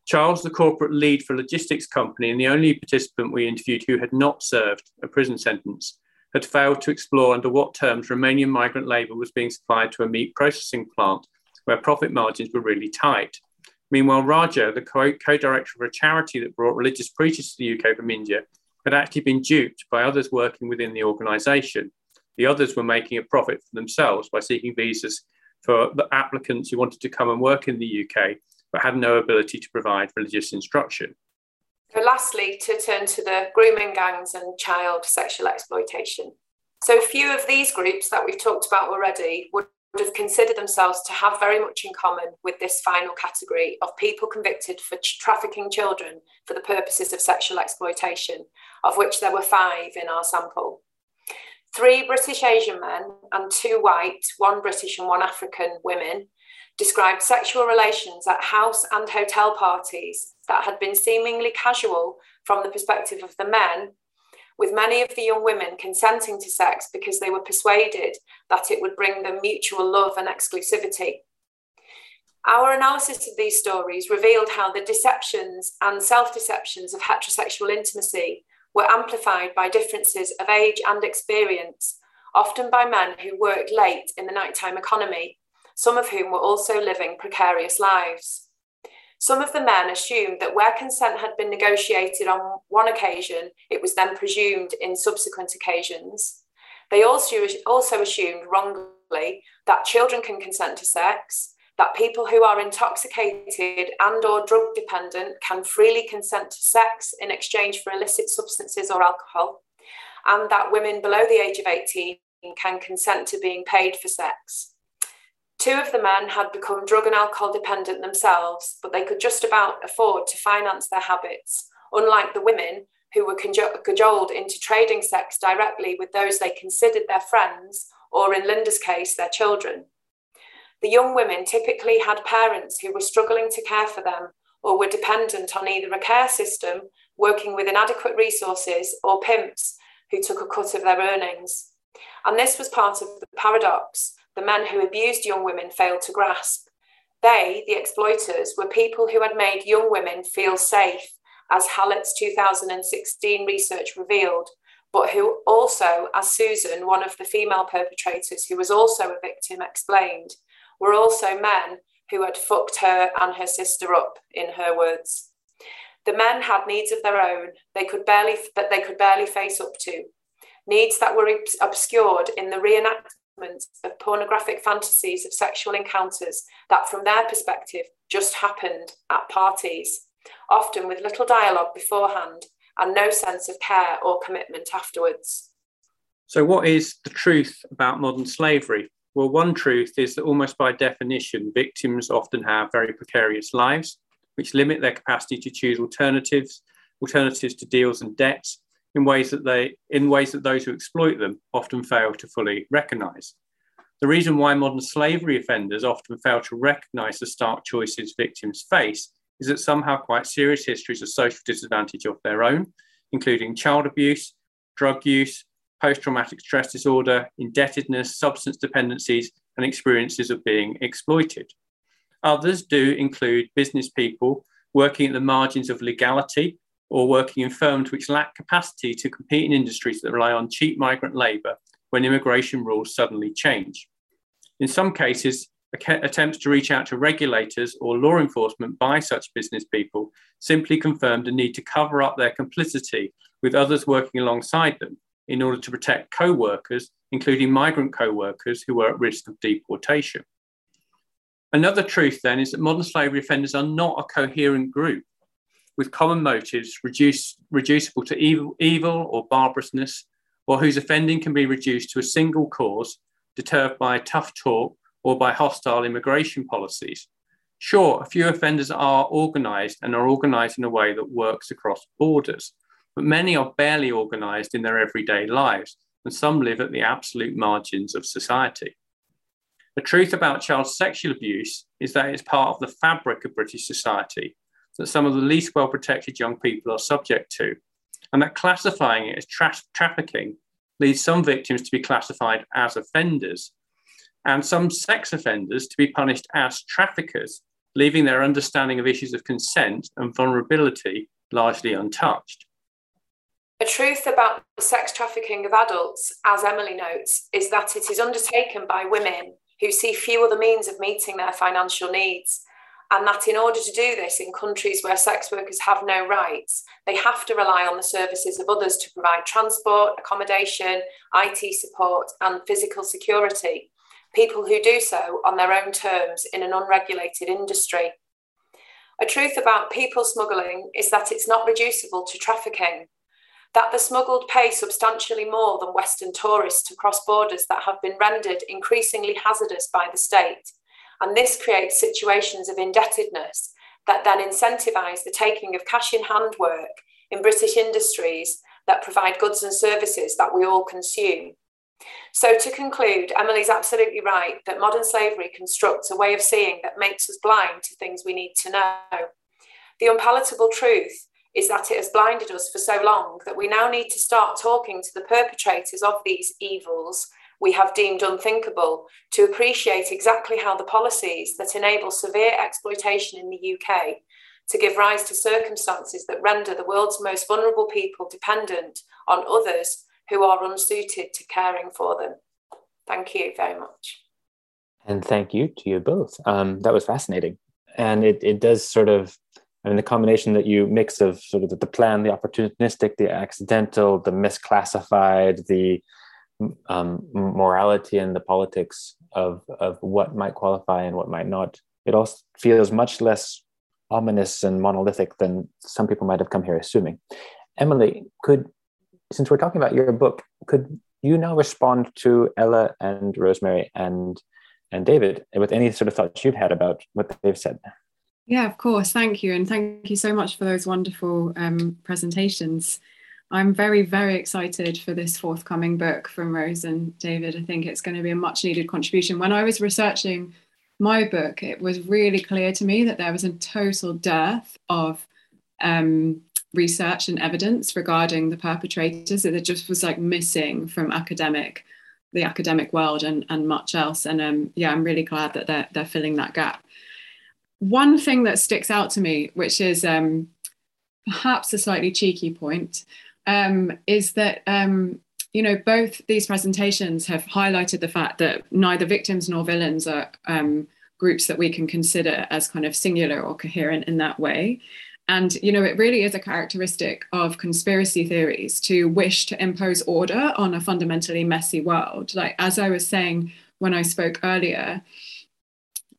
Charles, the corporate lead for a logistics company and the only participant we interviewed who had not served a prison sentence, had failed to explore under what terms Romanian migrant labour was being supplied to a meat processing plant where profit margins were really tight. Meanwhile, Raja, the co director of a charity that brought religious preachers to the UK from India, had actually been duped by others working within the organisation. The others were making a profit for themselves by seeking visas for the applicants who wanted to come and work in the UK but had no ability to provide religious instruction. So lastly, to turn to the grooming gangs and child sexual exploitation. So few of these groups that we've talked about already would have considered themselves to have very much in common with this final category of people convicted for trafficking children for the purposes of sexual exploitation, of which there were five in our sample. Three British Asian men and two white, one British and one African women described sexual relations at house and hotel parties that had been seemingly casual from the perspective of the men, with many of the young women consenting to sex because they were persuaded that it would bring them mutual love and exclusivity. Our analysis of these stories revealed how the deceptions and self deceptions of heterosexual intimacy were amplified by differences of age and experience, often by men who worked late in the nighttime economy some of whom were also living precarious lives. Some of the men assumed that where consent had been negotiated on one occasion, it was then presumed in subsequent occasions. They also, also assumed wrongly that children can consent to sex, that people who are intoxicated and or drug dependent can freely consent to sex in exchange for illicit substances or alcohol, and that women below the age of 18 can consent to being paid for sex. Two of the men had become drug and alcohol dependent themselves, but they could just about afford to finance their habits, unlike the women who were cajoled into trading sex directly with those they considered their friends, or in Linda's case, their children. The young women typically had parents who were struggling to care for them or were dependent on either a care system working with inadequate resources or pimps who took a cut of their earnings. And this was part of the paradox the men who abused young women failed to grasp. They, the exploiters, were people who had made young women feel safe, as Hallett's 2016 research revealed, but who also, as Susan, one of the female perpetrators who was also a victim, explained, were also men who had fucked her and her sister up, in her words. The men had needs of their own they could barely, that they could barely face up to, needs that were obscured in the of pornographic fantasies of sexual encounters that, from their perspective, just happened at parties, often with little dialogue beforehand and no sense of care or commitment afterwards. So, what is the truth about modern slavery? Well, one truth is that almost by definition, victims often have very precarious lives, which limit their capacity to choose alternatives, alternatives to deals and debts, in ways that they in ways that those who exploit them often fail to fully recognize. The reason why modern slavery offenders often fail to recognize the stark choices victims face is that somehow quite serious histories of social disadvantage of their own, including child abuse, drug use, post traumatic stress disorder, indebtedness, substance dependencies, and experiences of being exploited. Others do include business people working at the margins of legality or working in firms which lack capacity to compete in industries that rely on cheap migrant labour when immigration rules suddenly change. In some cases, attempts to reach out to regulators or law enforcement by such business people simply confirmed a need to cover up their complicity with others working alongside them in order to protect co workers, including migrant co workers who were at risk of deportation. Another truth then is that modern slavery offenders are not a coherent group with common motives reduce, reducible to evil, evil or barbarousness, or whose offending can be reduced to a single cause, deterred by tough talk or by hostile immigration policies. Sure, a few offenders are organised and are organised in a way that works across borders, but many are barely organised in their everyday lives, and some live at the absolute margins of society. The truth about child sexual abuse is that it's part of the fabric of British society that some of the least well protected young people are subject to. and that classifying it as tra- trafficking leads some victims to be classified as offenders and some sex offenders to be punished as traffickers, leaving their understanding of issues of consent and vulnerability largely untouched. The truth about sex trafficking of adults, as Emily notes, is that it is undertaken by women who see few other means of meeting their financial needs. And that in order to do this in countries where sex workers have no rights, they have to rely on the services of others to provide transport, accommodation, IT support, and physical security. People who do so on their own terms in an unregulated industry. A truth about people smuggling is that it's not reducible to trafficking that the smuggled pay substantially more than Western tourists to cross borders that have been rendered increasingly hazardous by the state. And this creates situations of indebtedness that then incentivize the taking of cash in hand work in British industries that provide goods and services that we all consume. So, to conclude, Emily's absolutely right that modern slavery constructs a way of seeing that makes us blind to things we need to know. The unpalatable truth is that it has blinded us for so long that we now need to start talking to the perpetrators of these evils we have deemed unthinkable to appreciate exactly how the policies that enable severe exploitation in the UK to give rise to circumstances that render the world's most vulnerable people dependent on others who are unsuited to caring for them. Thank you very much. And thank you to you both. Um, that was fascinating. And it, it does sort of I mean, the combination that you mix of sort of the, the plan, the opportunistic, the accidental, the misclassified, the um, morality and the politics of, of what might qualify and what might not, it all feels much less ominous and monolithic than some people might have come here assuming. Emily, could, since we're talking about your book, could you now respond to Ella and Rosemary and and David with any sort of thoughts you've had about what they've said? Yeah, of course. Thank you. And thank you so much for those wonderful um, presentations. I'm very, very excited for this forthcoming book from Rose and David. I think it's going to be a much needed contribution. When I was researching my book, it was really clear to me that there was a total dearth of um, research and evidence regarding the perpetrators. That it just was like missing from academic, the academic world and, and much else. And um, yeah, I'm really glad that they're, they're filling that gap one thing that sticks out to me, which is um, perhaps a slightly cheeky point, um, is that um, you know both these presentations have highlighted the fact that neither victims nor villains are um, groups that we can consider as kind of singular or coherent in that way. And you know, it really is a characteristic of conspiracy theories to wish to impose order on a fundamentally messy world. Like as I was saying when I spoke earlier,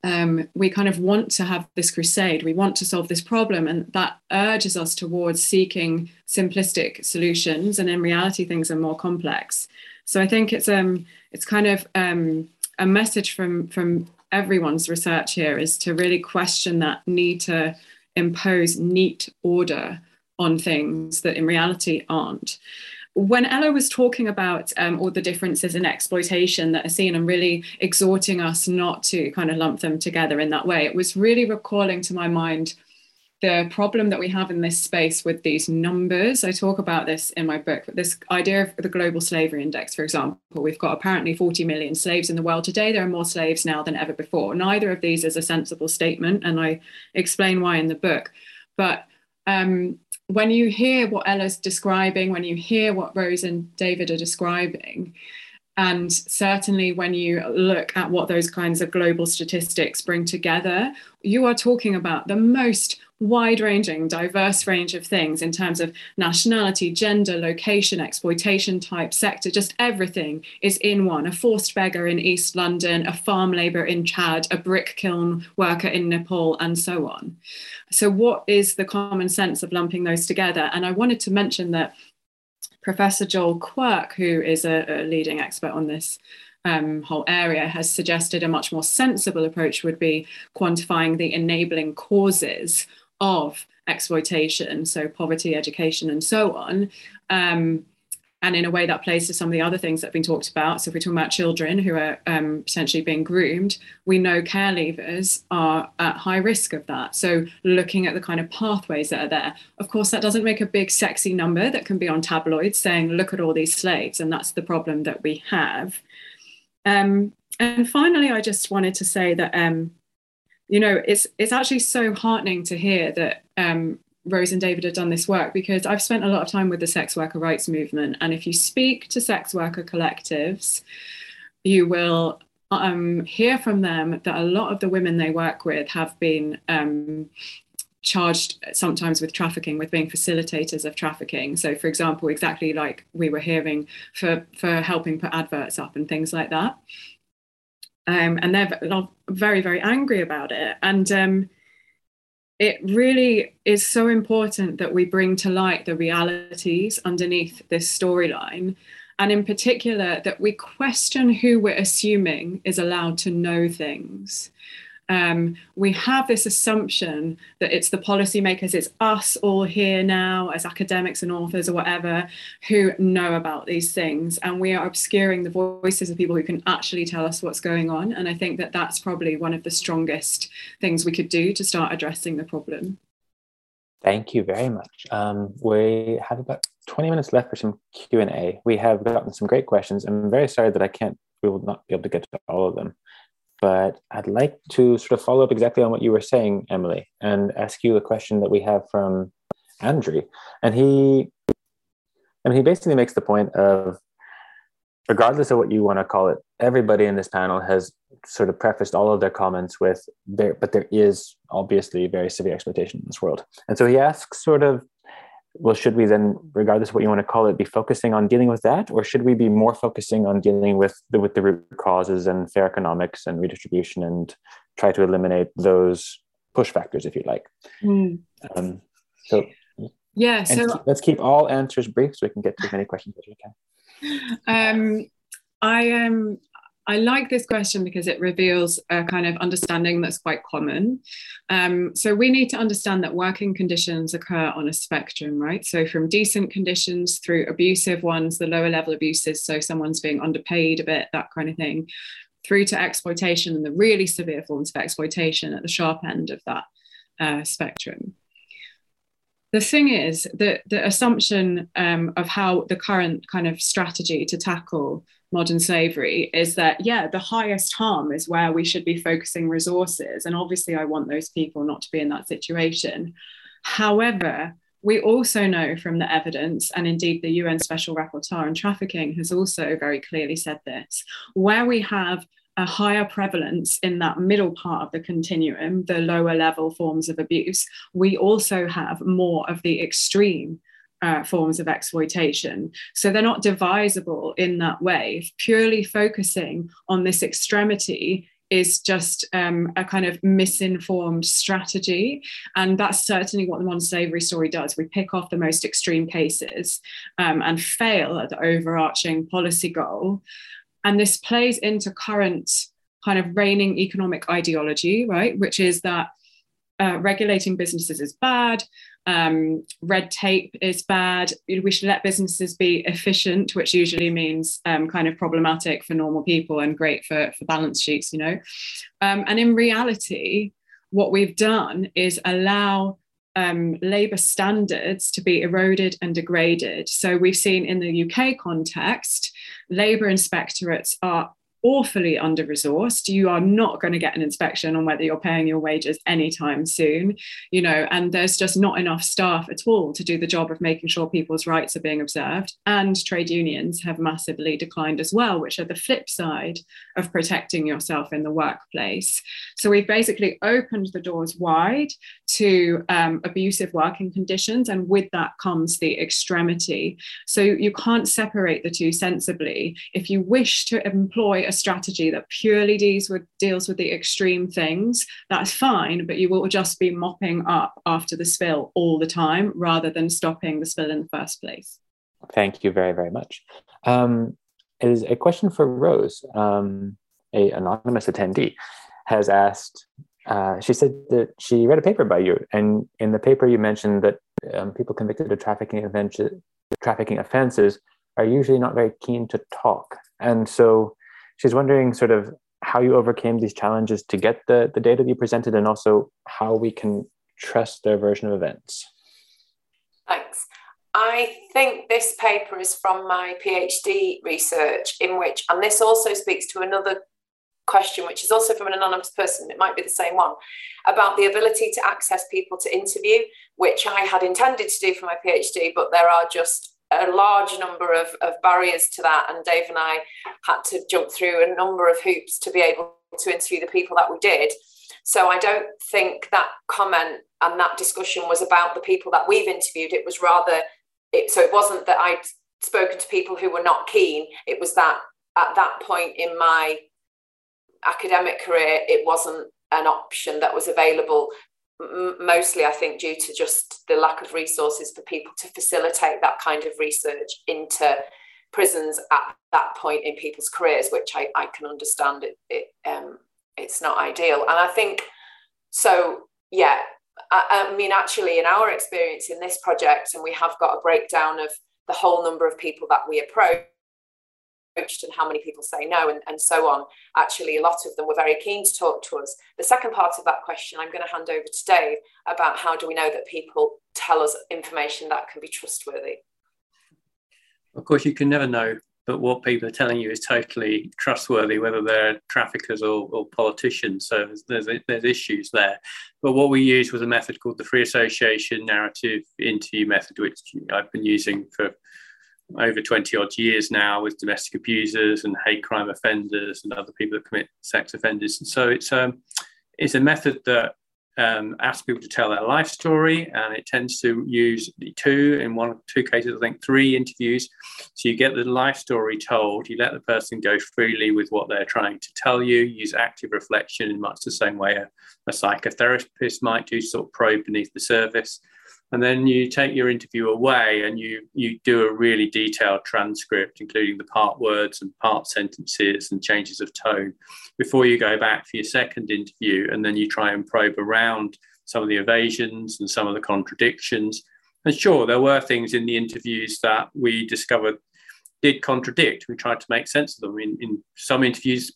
um, we kind of want to have this crusade. We want to solve this problem, and that urges us towards seeking simplistic solutions. And in reality, things are more complex. So I think it's um it's kind of um, a message from from everyone's research here is to really question that need to impose neat order on things that in reality aren't when Ella was talking about um, all the differences in exploitation that are seen and really exhorting us not to kind of lump them together in that way, it was really recalling to my mind the problem that we have in this space with these numbers. I talk about this in my book, this idea of the global slavery index, for example. We've got apparently 40 million slaves in the world today. There are more slaves now than ever before. Neither of these is a sensible statement, and I explain why in the book. But um, when you hear what Ella's describing, when you hear what Rose and David are describing, and certainly when you look at what those kinds of global statistics bring together, you are talking about the most wide ranging, diverse range of things in terms of nationality, gender, location, exploitation type, sector, just everything is in one. A forced beggar in East London, a farm labourer in Chad, a brick kiln worker in Nepal, and so on. So, what is the common sense of lumping those together? And I wanted to mention that Professor Joel Quirk, who is a, a leading expert on this um, whole area has suggested a much more sensible approach would be quantifying the enabling causes of exploitation, so poverty, education, and so on. Um, and in a way that plays to some of the other things that have been talked about. So if we're talking about children who are um, potentially being groomed, we know care leavers are at high risk of that. So looking at the kind of pathways that are there. Of course, that doesn't make a big sexy number that can be on tabloids saying, look at all these slaves. And that's the problem that we have. Um, and finally, I just wanted to say that um, you know, it's it's actually so heartening to hear that um, Rose and David have done this work because I've spent a lot of time with the sex worker rights movement, and if you speak to sex worker collectives, you will um, hear from them that a lot of the women they work with have been um, charged sometimes with trafficking with being facilitators of trafficking. So for example exactly like we were hearing for for helping put adverts up and things like that. Um, and they're very very angry about it. And um, it really is so important that we bring to light the realities underneath this storyline. And in particular that we question who we're assuming is allowed to know things um, we have this assumption that it's the policymakers, it's us all here now as academics and authors or whatever who know about these things. And we are obscuring the voices of people who can actually tell us what's going on. And I think that that's probably one of the strongest things we could do to start addressing the problem. Thank you very much. Um, we have about 20 minutes left for some Q&A. We have gotten some great questions. I'm very sorry that I can't, we will not be able to get to all of them. But I'd like to sort of follow up exactly on what you were saying, Emily, and ask you a question that we have from Andrew. And he, I mean, he basically makes the point of, regardless of what you want to call it, everybody in this panel has sort of prefaced all of their comments with there, but there is obviously very severe exploitation in this world. And so he asks sort of well, should we then, regardless of what you want to call it, be focusing on dealing with that, or should we be more focusing on dealing with the, with the root causes and fair economics and redistribution and try to eliminate those push factors, if you like? Mm. Um, so, yeah. So let's keep all answers brief so we can get to as many questions as we can. Um, I am. Um, I like this question because it reveals a kind of understanding that's quite common. Um, so we need to understand that working conditions occur on a spectrum, right? So from decent conditions through abusive ones, the lower level abuses, so someone's being underpaid a bit, that kind of thing, through to exploitation and the really severe forms of exploitation at the sharp end of that uh, spectrum. The thing is that the assumption um, of how the current kind of strategy to tackle modern slavery is that, yeah, the highest harm is where we should be focusing resources. And obviously, I want those people not to be in that situation. However, we also know from the evidence, and indeed the UN Special Rapporteur on Trafficking has also very clearly said this, where we have a higher prevalence in that middle part of the continuum, the lower level forms of abuse, we also have more of the extreme uh, forms of exploitation. So they're not divisible in that way. Purely focusing on this extremity is just um, a kind of misinformed strategy. And that's certainly what the modern slavery story does. We pick off the most extreme cases um, and fail at the overarching policy goal. And this plays into current kind of reigning economic ideology, right? Which is that uh, regulating businesses is bad, um, red tape is bad. We should let businesses be efficient, which usually means um, kind of problematic for normal people and great for, for balance sheets, you know. Um, and in reality, what we've done is allow um, labour standards to be eroded and degraded. So we've seen in the UK context, labour inspectorates are awfully under resourced you are not going to get an inspection on whether you're paying your wages anytime soon you know and there's just not enough staff at all to do the job of making sure people's rights are being observed. And trade unions have massively declined as well which are the flip side of protecting yourself in the workplace. So we've basically opened the doors wide to um, abusive working conditions and with that comes the extremity so you can't separate the two sensibly if you wish to employ a strategy that purely deals with deals with the extreme things, that's fine, but you will just be mopping up after the spill all the time rather than stopping the spill in the first place. Thank you very, very much. Um, is a question for Rose. Um, a anonymous attendee has asked. Uh, she said that she read a paper by you, and in the paper you mentioned that um, people convicted of trafficking, trafficking offenses are usually not very keen to talk. And so she's wondering sort of how you overcame these challenges to get the, the data that you presented and also how we can trust their version of events. Thanks. I think this paper is from my PhD research, in which, and this also speaks to another question, which is also from an anonymous person, it might be the same one, about the ability to access people to interview, which I had intended to do for my PhD, but there are just a large number of, of barriers to that. And Dave and I had to jump through a number of hoops to be able to interview the people that we did. So I don't think that comment and that discussion was about the people that we've interviewed. It was rather, it, so it wasn't that I'd spoken to people who were not keen. It was that at that point in my academic career, it wasn't an option that was available. Mostly, I think, due to just the lack of resources for people to facilitate that kind of research into prisons at that point in people's careers, which I, I can understand. It, it um, it's not ideal, and I think so. Yeah, I, I mean, actually, in our experience in this project, and we have got a breakdown of the whole number of people that we approach and how many people say no and, and so on. Actually, a lot of them were very keen to talk to us. The second part of that question, I'm going to hand over to Dave about how do we know that people tell us information that can be trustworthy. Of course, you can never know, but what people are telling you is totally trustworthy, whether they're traffickers or, or politicians. So there's, there's, there's issues there. But what we used was a method called the free association narrative interview method, which I've been using for over 20 odd years now with domestic abusers and hate crime offenders and other people that commit sex offenders. And so it's um, it's a method that um, asks people to tell their life story, and it tends to use two in one two cases, I think three interviews. So you get the life story told, you let the person go freely with what they're trying to tell you. Use active reflection in much the same way a, a psychotherapist might do, sort of probe beneath the surface and then you take your interview away and you you do a really detailed transcript including the part words and part sentences and changes of tone before you go back for your second interview. And then you try and probe around some of the evasions and some of the contradictions. And sure there were things in the interviews that we discovered did contradict. We tried to make sense of them. In, in some interviews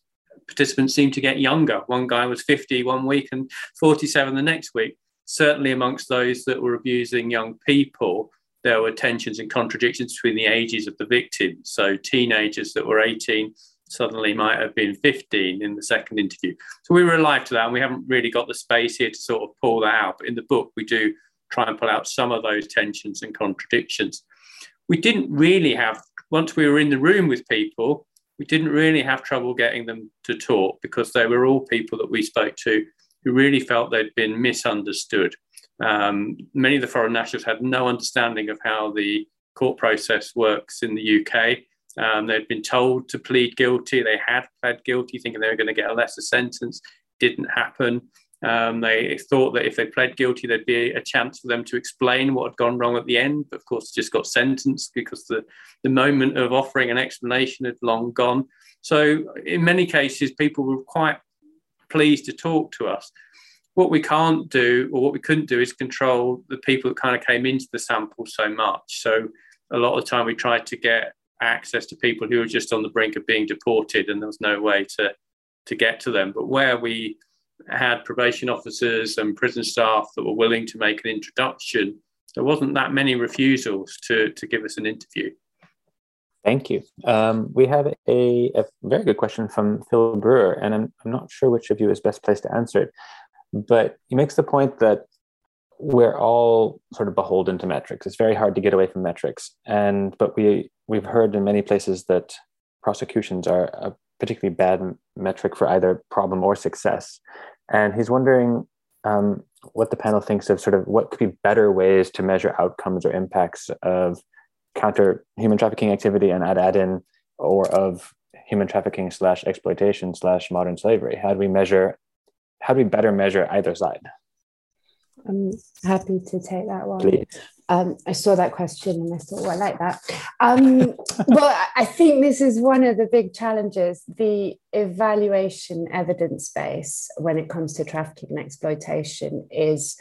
participants seemed to get younger. One guy was 50 one week and 47 the next week certainly amongst those that were abusing young people, there were tensions and contradictions between the ages of the victims. So teenagers that were 18 suddenly might have been 15 in the second interview. So we were alive to that, and we haven't really got the space here to sort of pull that out. But in the book, we do try and pull out some of those tensions and contradictions. We didn't really have, once we were in the room with people, we didn't really have trouble getting them to talk because they were all people that we spoke to who really felt they'd been misunderstood. Um, many of the foreign nationals had no understanding of how the court process works in the UK. Um, they'd been told to plead guilty. They had pled guilty, thinking they were going to get a lesser sentence. Didn't happen. Um, they thought that if they pled guilty, there'd be a chance for them to explain what had gone wrong at the end. But of course, just got sentenced because the, the moment of offering an explanation had long gone. So, in many cases, people were quite pleased to talk to us. What we can't do, or what we couldn't do, is control the people that kind of came into the sample so much. So a lot of the time we tried to get access to people who were just on the brink of being deported, and there was no way to to get to them. But where we had probation officers and prison staff that were willing to make an introduction, there wasn't that many refusals to to give us an interview. Thank you. Um, we have a, a, very good question from Phil Brewer, and I'm, I'm not sure which of you is best placed to answer it, but he makes the point that we're all sort of beholden to metrics. It's very hard to get away from metrics, and but we we've heard in many places that prosecutions are a particularly bad metric for either problem or success. And he's wondering um, what the panel thinks of sort of what could be better ways to measure outcomes or impacts of counter human trafficking activity and add add in or of human trafficking slash exploitation slash modern slavery? How do we measure? How do we better measure either side? I'm happy to take that one. Please. Um, I saw that question and I thought, well, I like that. Um, <laughs> well, I think this is one of the big challenges the evaluation evidence base when it comes to trafficking and exploitation is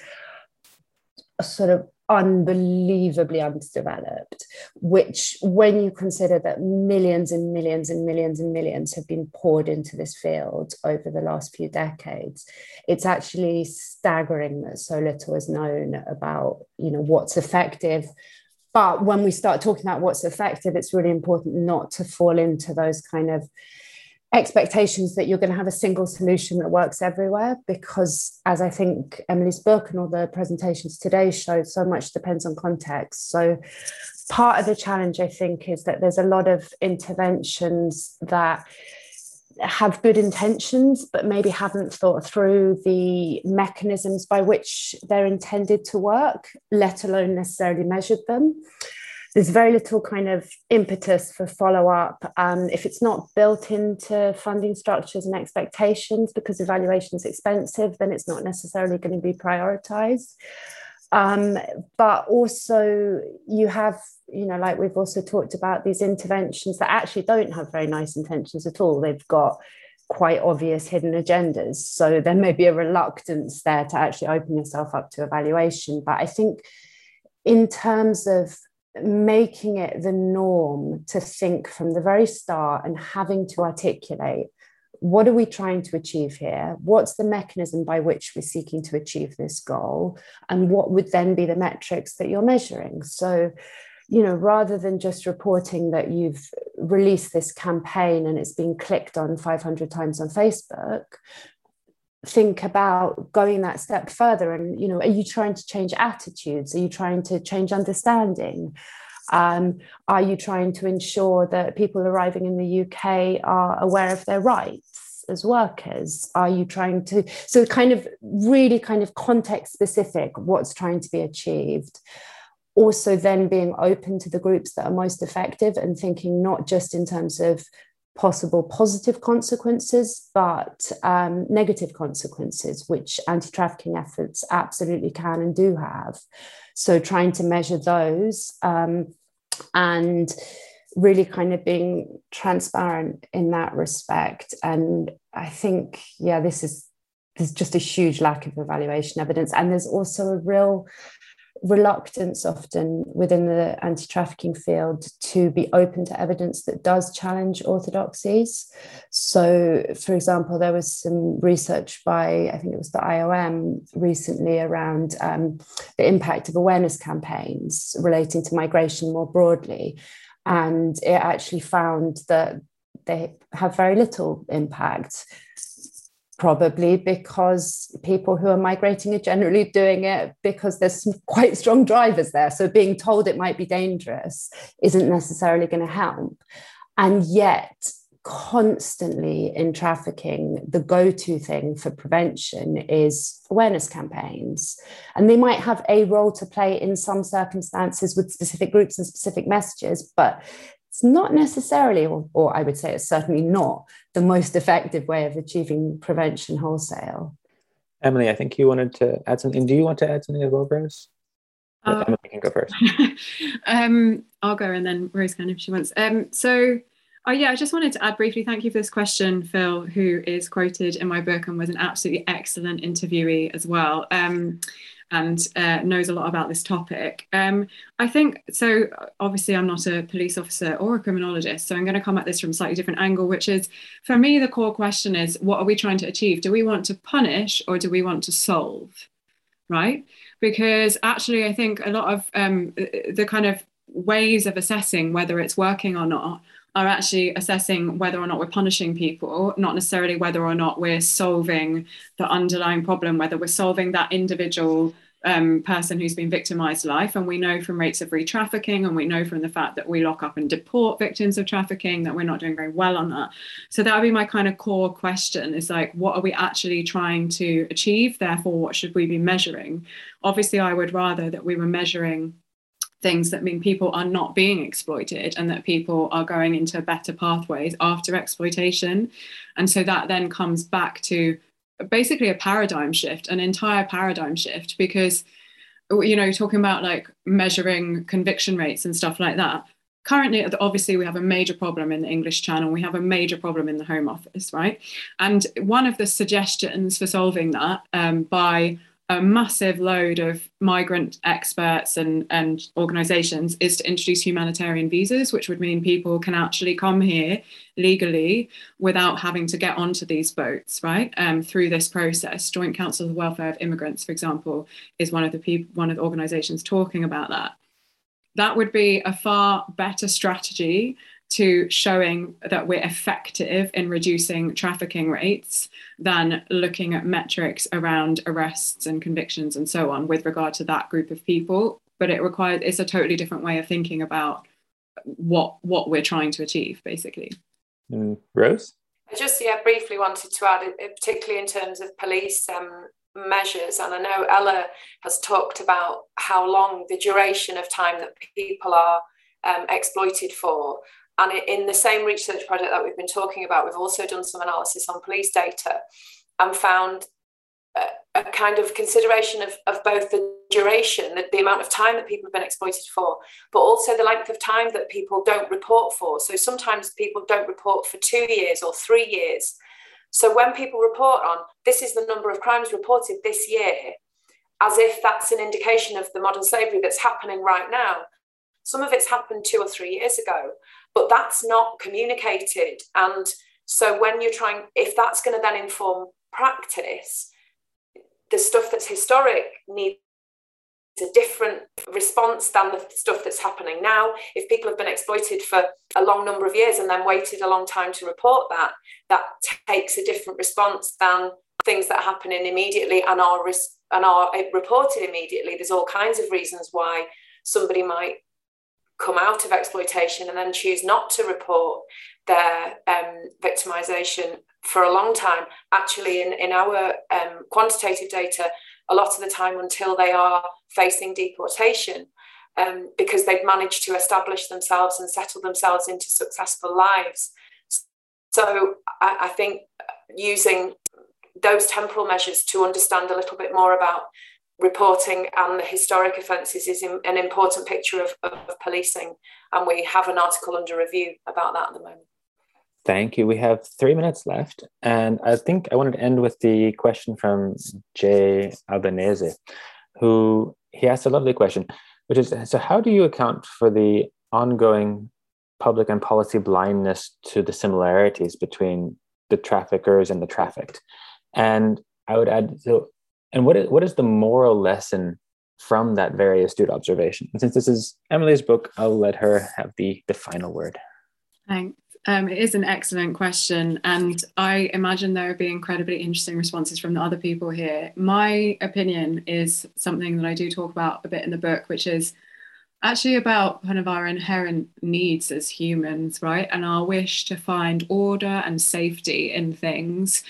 a sort of unbelievably underdeveloped, which, when you consider that millions and millions and millions and millions have been poured into this field over the last few decades, it's actually staggering that so little is known about, you know, what's effective. But when we start talking about what's effective, it's really important not to fall into those kind of expectations that you're going to have a single solution that works everywhere because as i think emily's book and all the presentations today showed so much depends on context. So part of the challenge i think is that there's a lot of interventions that have good intentions but maybe haven't thought through the mechanisms by which they're intended to work let alone necessarily measured them there's very little kind of impetus for follow up um, if it's not built into funding structures and expectations because evaluation is expensive then it's not necessarily going to be prioritized. Um, but also you have you know like we've also talked about these interventions that actually don't have very nice intentions at all. They've got quite obvious hidden agendas. So there may be a reluctance there to actually open yourself up to evaluation. But i think in terms of making it the norm to think from the very start and having to articulate what are we trying to achieve here? What's the mechanism by which we're seeking to achieve this goal? And what would then be the metrics that you're measuring? So, you know, rather than just reporting that you've released this campaign and it's been clicked on 500 times on Facebook, think about going that step further and you know are you trying to change attitudes? Are you trying to change understanding? Um, are you trying to ensure that people arriving in the uk are aware of their rights as workers? Are you trying to so kind of really kind of context specific what's trying to be achieved. Also then being open to the groups that are most effective and thinking not just in terms of possible positive consequences, but um, negative consequences, which anti trafficking efforts absolutely can and do have. So, trying to measure those um, and really kind of being transparent in that respect. And I think, yeah, this is there's just a huge lack of evaluation evidence. And there's also a real reluctance often within the anti-trafficking field to be open to evidence that does challenge orthodoxies. So for example there was some research by i think it was the iom recently around um, the impact of awareness campaigns relating to migration more broadly. And it actually found that they have very little impact probably because people who are migrating are generally doing it because there's some <laughs> quite strong drivers there. So being told it might be dangerous isn't necessarily going to help. And yet, constantly in trafficking, the go to thing for prevention is awareness campaigns. And they might have a role to play in some circumstances with specific groups and specific messages, but it's not necessarily, or, or I would say it's certainly not, the most effective way of achieving prevention wholesale. Emily, I think you wanted to add something. Do you want to add something as well, Rose? Uh, Emily can go first. <laughs> um, I'll go and then Rose can if she wants. Um, so, oh yeah, I just wanted to add briefly. Thank you for this question, Phil, who is quoted in my book and was an absolutely excellent interviewee as well. Um, and uh, knows a lot about this topic. Um, I think so. Obviously, I'm not a police officer or a criminologist, so I'm going to come at this from a slightly different angle, which is for me, the core question is what are we trying to achieve? Do we want to punish or do we want to solve? Right? Because actually, I think a lot of um, the kind of ways of assessing whether it's working or not are actually assessing whether or not we're punishing people, not necessarily whether or not we're solving the underlying problem, whether we're solving that individual um, person who's been victimized life. And we know from rates of re trafficking, and we know from the fact that we lock up and deport victims of trafficking that we're not doing very well on that. So that would be my kind of core question is like, what are we actually trying to achieve? Therefore, what should we be measuring? Obviously, I would rather that we were measuring things that mean people are not being exploited and that people are going into better pathways after exploitation. And so that then comes back to basically a paradigm shift, an entire paradigm shift, because, you know, talking about like measuring conviction rates and stuff like that. Currently, obviously, we have a major problem in the English channel. We have a major problem in the Home Office, right? And one of the suggestions for solving that um, by a massive load of migrant experts and, and organizations is to introduce humanitarian visas, which would mean people can actually come here legally without having to get onto these boats, right? Um, through this process. Joint Council of the Welfare of Immigrants, for example, is one of the people, one of the organizations talking about that. That would be a far better strategy to showing that we're effective in reducing trafficking rates than looking at metrics around arrests and convictions and so on with regard to that group of people. But it requires it's a totally different way of thinking about what what we're trying to achieve basically. Mm, rose? I just yeah briefly wanted to add particularly in terms of police um, measures. And i know ella has talked about how long the duration of time that people are um, exploited for and in the same research project that we've been talking about, we've also done some analysis on police data and found a, a kind of consideration of, of both the duration, the, the amount of time that people have been exploited for, but also the length of time that people don't report for. So sometimes people don't report for two years or three years. So when people report on this is the number of crimes reported this year, as if that's an indication of the modern slavery that's happening right now. Some of it's happened two or three years ago but that's not communicated. And so when you're trying, if that's going to then inform practice, the stuff that's historic needs a different response than the stuff that's happening now. If people have been exploited for a long number of years and then waited a long time to report that, that takes a different response than things that are happening immediately and are and are reported immediately. There's all kinds of reasons why somebody might come out of exploitation and then choose not to report their um, victimization for a long time. Actually, in, in our um, quantitative data, a lot of the time until they are facing deportation, um, because they've managed to establish themselves and settle themselves into successful lives. So I, I think using those temporal measures to understand a little bit more about reporting and the historic offences is in, an important picture of, of, policing. And we have an article under review about that at the moment. Thank you. We have three minutes left. And I think I wanted to end with the question from Jay Albanese, who he asked a lovely question, which is So, how do you account for the ongoing public and policy blindness to the similarities between the traffickers and the trafficked? And I would add, so and what is, what is the moral lesson from that very astute observation? And since this is Emily's book, I'll let her have the, the final word. Thanks. Um, it is an excellent question, and I imagine there will be incredibly interesting responses from the other people here. My opinion is something that I do talk about a bit in the book, which is actually about kind of our inherent needs as humans, right? And our wish to find order and safety in things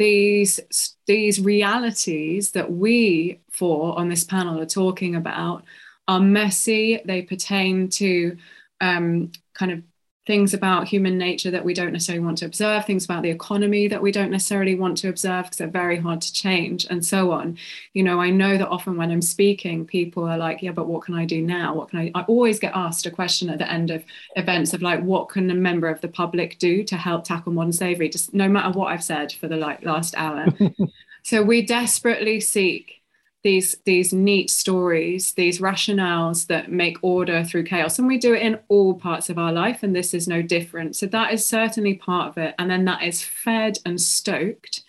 these these realities that we four on this panel are talking about are messy. They pertain to um, kind of things about human nature that we don't necessarily want to observe, things about the economy that we don't necessarily want to observe because they're very hard to change, and so on. You know, I know that often when I'm speaking, people are like, Yeah, but what can I do now? What can I? I always get asked a question at the end of events of like, What can a member of the public do to help tackle modern slavery? Just no matter what I've said for the like last hour. <laughs> so we desperately seek these these neat stories these rationales that make order through chaos. And we do it in all parts of our life and this is no different. So that is certainly part of it. And then that is fed and stoked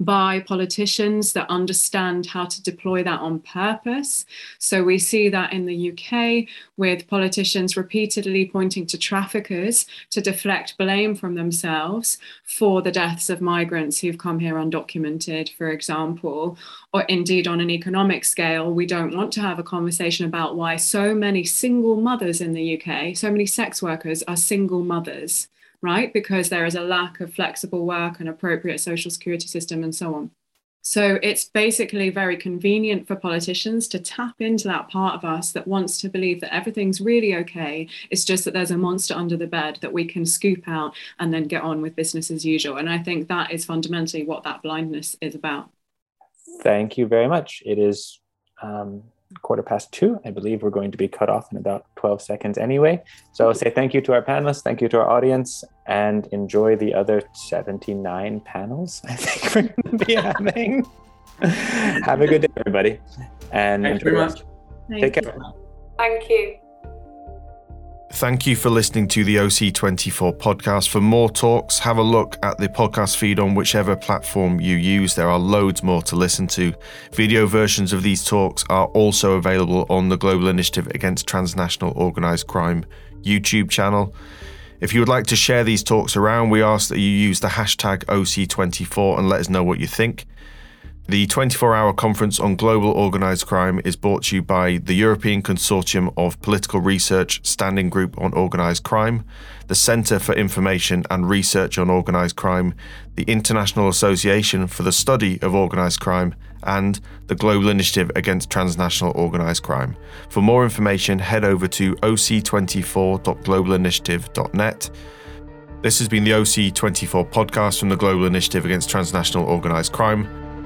by politicians that understand how to deploy that on purpose. So we see that in the UK with politicians repeatedly pointing to traffickers to deflect blame from themselves for the deaths of migrants who've come here undocumented, for example. Or indeed, on an economic scale, we don't want to have a conversation about why so many single mothers in the UK, so many sex workers are single mothers right? Because there is a lack of flexible work and appropriate social security system and so on. So it's basically very convenient for politicians to tap into that part of us that wants to believe that everything's really okay. It's just that there's a monster under the bed that we can scoop out and then get on with business as usual. And I think that is fundamentally what that blindness is about. Thank you very much. It is um, quarter past two. I believe we're going to be cut off in about 12 seconds anyway. So I'll say thank you to our panelists, thank you to our audience, and enjoy the other 79 panels I think we're going to be <laughs> having. Have a good day, everybody. And Thanks very much. Take care. Thank you. Thank you for listening to the OC24 podcast. For more talks, have a look at the podcast feed on whichever platform you use. There are loads more to listen to. Video versions of these talks are also available on the Global Initiative Against Transnational Organised Crime YouTube channel. If you would like to share these talks around, we ask that you use the hashtag OC24 and let us know what you think. The 24 hour conference on global organised crime is brought to you by the European Consortium of Political Research Standing Group on Organised Crime, the Centre for Information and Research on Organised Crime, the International Association for the Study of Organised Crime, and the Global Initiative Against Transnational Organised Crime. For more information, head over to oc24.globalinitiative.net. This has been the OC24 podcast from the Global Initiative Against Transnational Organised Crime.